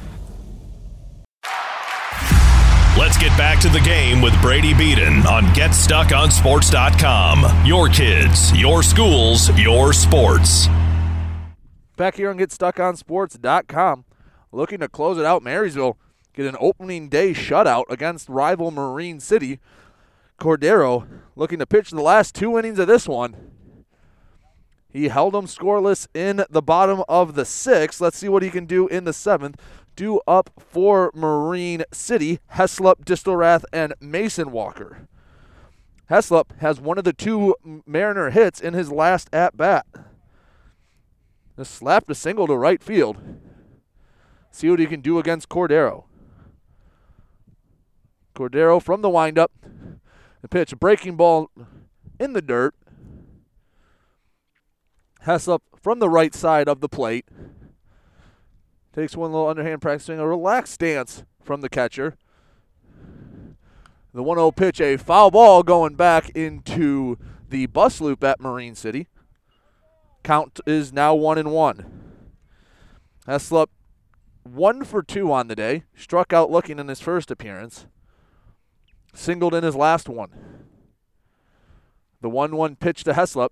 Let's get back to the game with Brady Beaton on GetStuckOnSports.com. Your kids, your schools, your sports. Back here on GetStuckOnSports.com. Looking to close it out, Marysville get an opening day shutout against rival Marine City. Cordero looking to pitch the last two innings of this one. He held them scoreless in the bottom of the sixth. Let's see what he can do in the seventh due up for Marine City, Heslop, Distelrath, and Mason Walker. Heslop has one of the two Mariner hits in his last at bat. Just slapped a single to right field. See what he can do against Cordero. Cordero from the windup. The pitch, a breaking ball in the dirt. Heslop from the right side of the plate. Takes one little underhand practicing a relaxed stance from the catcher. The 1 0 pitch, a foul ball going back into the bus loop at Marine City. Count is now 1 and 1. Heslop one for two on the day. Struck out looking in his first appearance. Singled in his last one. The 1 1 pitch to Heslop.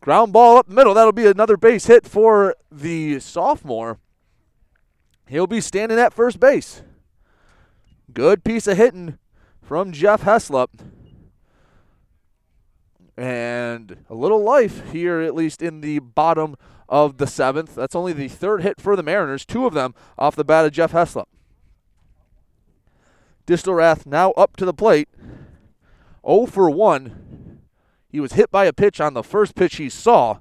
Ground ball up middle. That'll be another base hit for the sophomore. He'll be standing at first base. Good piece of hitting from Jeff Heslop. And a little life here, at least in the bottom of the seventh. That's only the third hit for the Mariners, two of them off the bat of Jeff Heslop. Distelrath now up to the plate. 0 for 1. He was hit by a pitch on the first pitch he saw.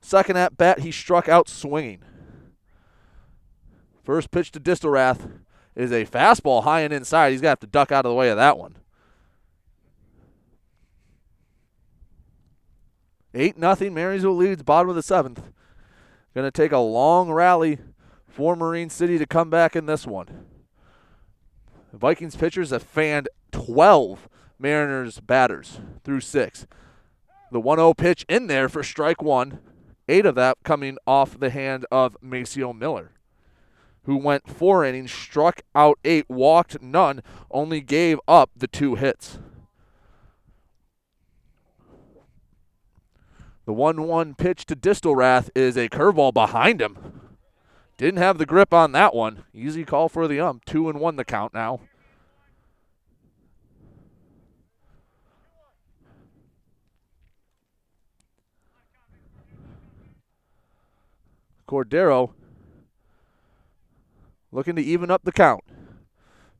Second at bat, he struck out swinging. First pitch to Distelrath is a fastball high and inside. He's going to have to duck out of the way of that one. 8 nothing. Marysville leads bottom of the seventh. Going to take a long rally for Marine City to come back in this one. Vikings pitchers have fanned 12 Mariners batters through six. The 1 0 pitch in there for strike one, eight of that coming off the hand of Maceo Miller, who went four innings, struck out eight, walked none, only gave up the two hits. The 1 1 pitch to Distelrath is a curveball behind him. Didn't have the grip on that one. Easy call for the ump. Two and one the count now. Cordero looking to even up the count.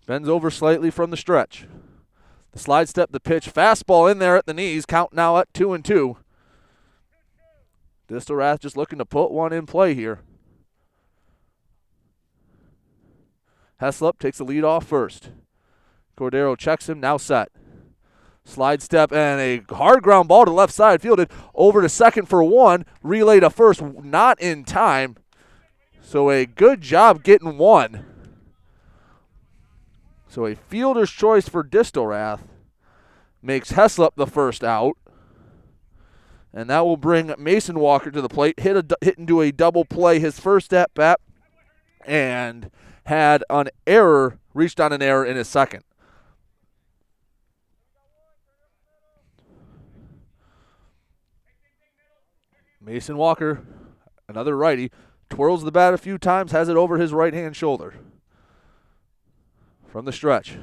Bends over slightly from the stretch. The slide step, the pitch, fastball in there at the knees. Count now at two and two. Distelrath just looking to put one in play here. Heslop takes the lead off first. Cordero checks him, now set. Slide step and a hard ground ball to left side, fielded over to second for one, relay to first, not in time. So a good job getting one. So a fielder's choice for Distelrath makes Heslop the first out. And that will bring Mason Walker to the plate, hit, a, hit into a double play his first at bat, and had an error, reached on an error in his second. Mason Walker, another righty, twirls the bat a few times, has it over his right hand shoulder. From the stretch.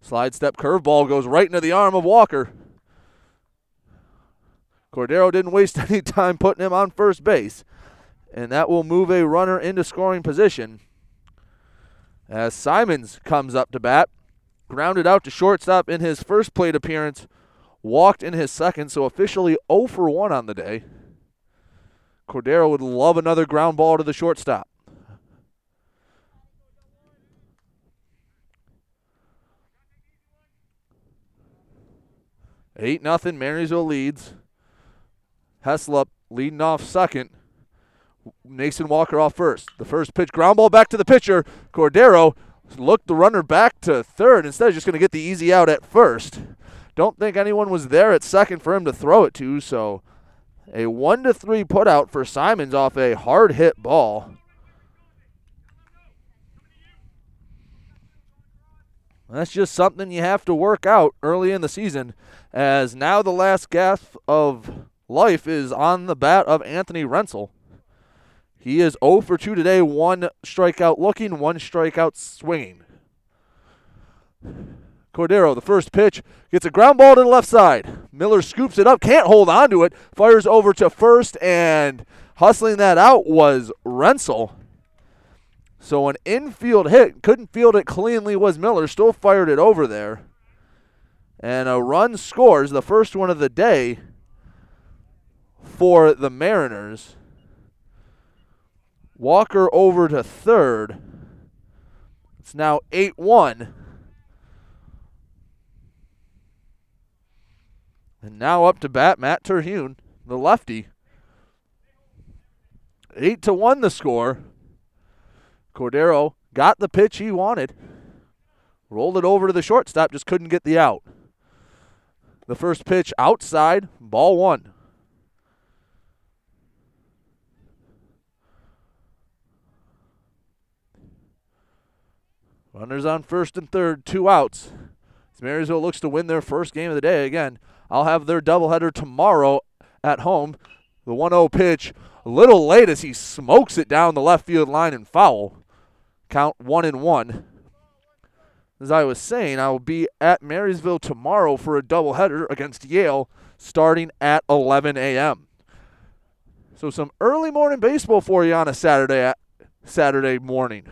Slide step curveball goes right into the arm of Walker. Cordero didn't waste (laughs) any time putting him on first base. And that will move a runner into scoring position. As Simons comes up to bat, grounded out to shortstop in his first plate appearance, walked in his second, so officially 0 for 1 on the day. Cordero would love another ground ball to the shortstop. Eight nothing. Marysville leads. Heslop leading off second. Mason Walker off first. The first pitch, ground ball back to the pitcher. Cordero looked the runner back to third instead of just going to get the easy out at first. Don't think anyone was there at second for him to throw it to, so a one to three putout for Simons off a hard hit ball. That's just something you have to work out early in the season, as now the last gasp of life is on the bat of Anthony Rensel. He is 0 for 2 today, one strikeout looking, one strikeout swinging. Cordero, the first pitch, gets a ground ball to the left side. Miller scoops it up, can't hold on to it, fires over to first, and hustling that out was Rensel. So an infield hit, couldn't field it cleanly was Miller, still fired it over there. And a run scores, the first one of the day for the Mariners. Walker over to third. It's now 8 1. And now up to bat, Matt Terhune, the lefty. 8 to 1 the score. Cordero got the pitch he wanted. Rolled it over to the shortstop, just couldn't get the out. The first pitch outside, ball one. Runners on first and third, two outs. As Marysville looks to win their first game of the day again. I'll have their doubleheader tomorrow at home. The 1 0 pitch a little late as he smokes it down the left field line and foul. Count one and one. As I was saying, I will be at Marysville tomorrow for a doubleheader against Yale. starting at 11 a.m. So some early morning baseball for you on a Saturday uh, Saturday morning.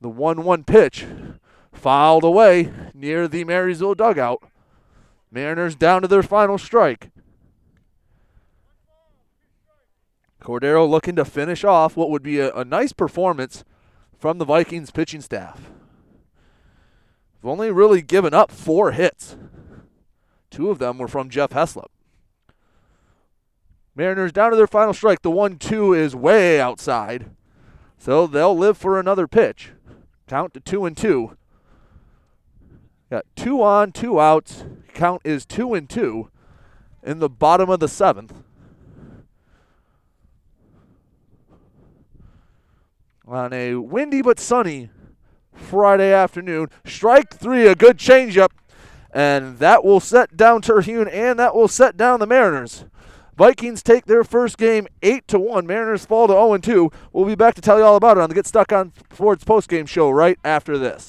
The 1-1 pitch fouled away near the Marysville dugout. Mariners down to their final strike. Cordero looking to finish off what would be a, a nice performance from the Vikings pitching staff. They've only really given up four hits. Two of them were from Jeff Heslop. Mariners down to their final strike. The 1 2 is way outside. So they'll live for another pitch. Count to 2 and 2. Got two on, two outs. Count is 2 and 2 in the bottom of the seventh. On a windy but sunny Friday afternoon. Strike three, a good changeup. And that will set down Terhune and that will set down the Mariners. Vikings take their first game 8 to 1. Mariners fall to 0 2. We'll be back to tell you all about it on the Get Stuck on Sports postgame show right after this.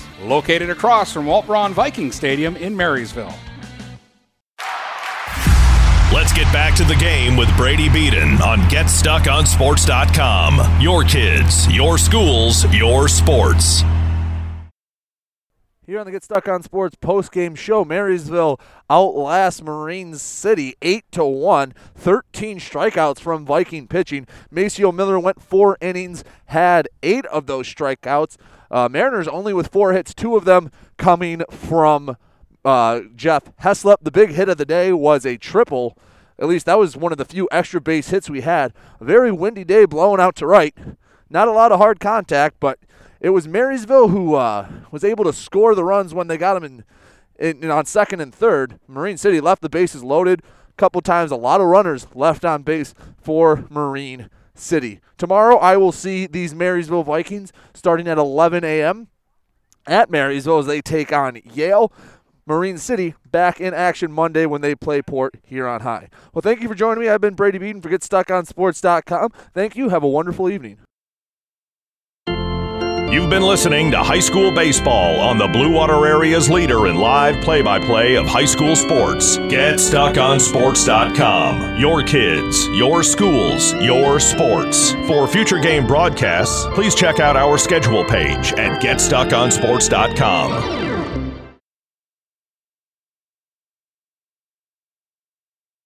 Located across from Walt Braun Viking Stadium in Marysville. Let's get back to the game with Brady Beaton on GetStuckOnSports.com. Your kids, your schools, your sports. Here on the Get Stuck on Sports post-game show, Marysville outlasts Marine City 8 to 1. 13 strikeouts from Viking pitching. Maceo Miller went 4 innings, had 8 of those strikeouts. Uh, Mariners only with 4 hits, 2 of them coming from uh, Jeff Heslop. The big hit of the day was a triple. At least that was one of the few extra base hits we had. A very windy day blowing out to right. Not a lot of hard contact, but it was Marysville who uh, was able to score the runs when they got them in, in, in, on second and third. Marine City left the bases loaded a couple times. A lot of runners left on base for Marine City. Tomorrow I will see these Marysville Vikings starting at 11 a.m. at Marysville as they take on Yale. Marine City back in action Monday when they play Port Huron High. Well, thank you for joining me. I've been Brady Beaton for GetStuckOnSports.com. Thank you. Have a wonderful evening. You've been listening to High School Baseball on the Blue Water Area's leader in live play by play of high school sports. Get GetStuckOnSports.com. Your kids, your schools, your sports. For future game broadcasts, please check out our schedule page at GetStuckOnSports.com.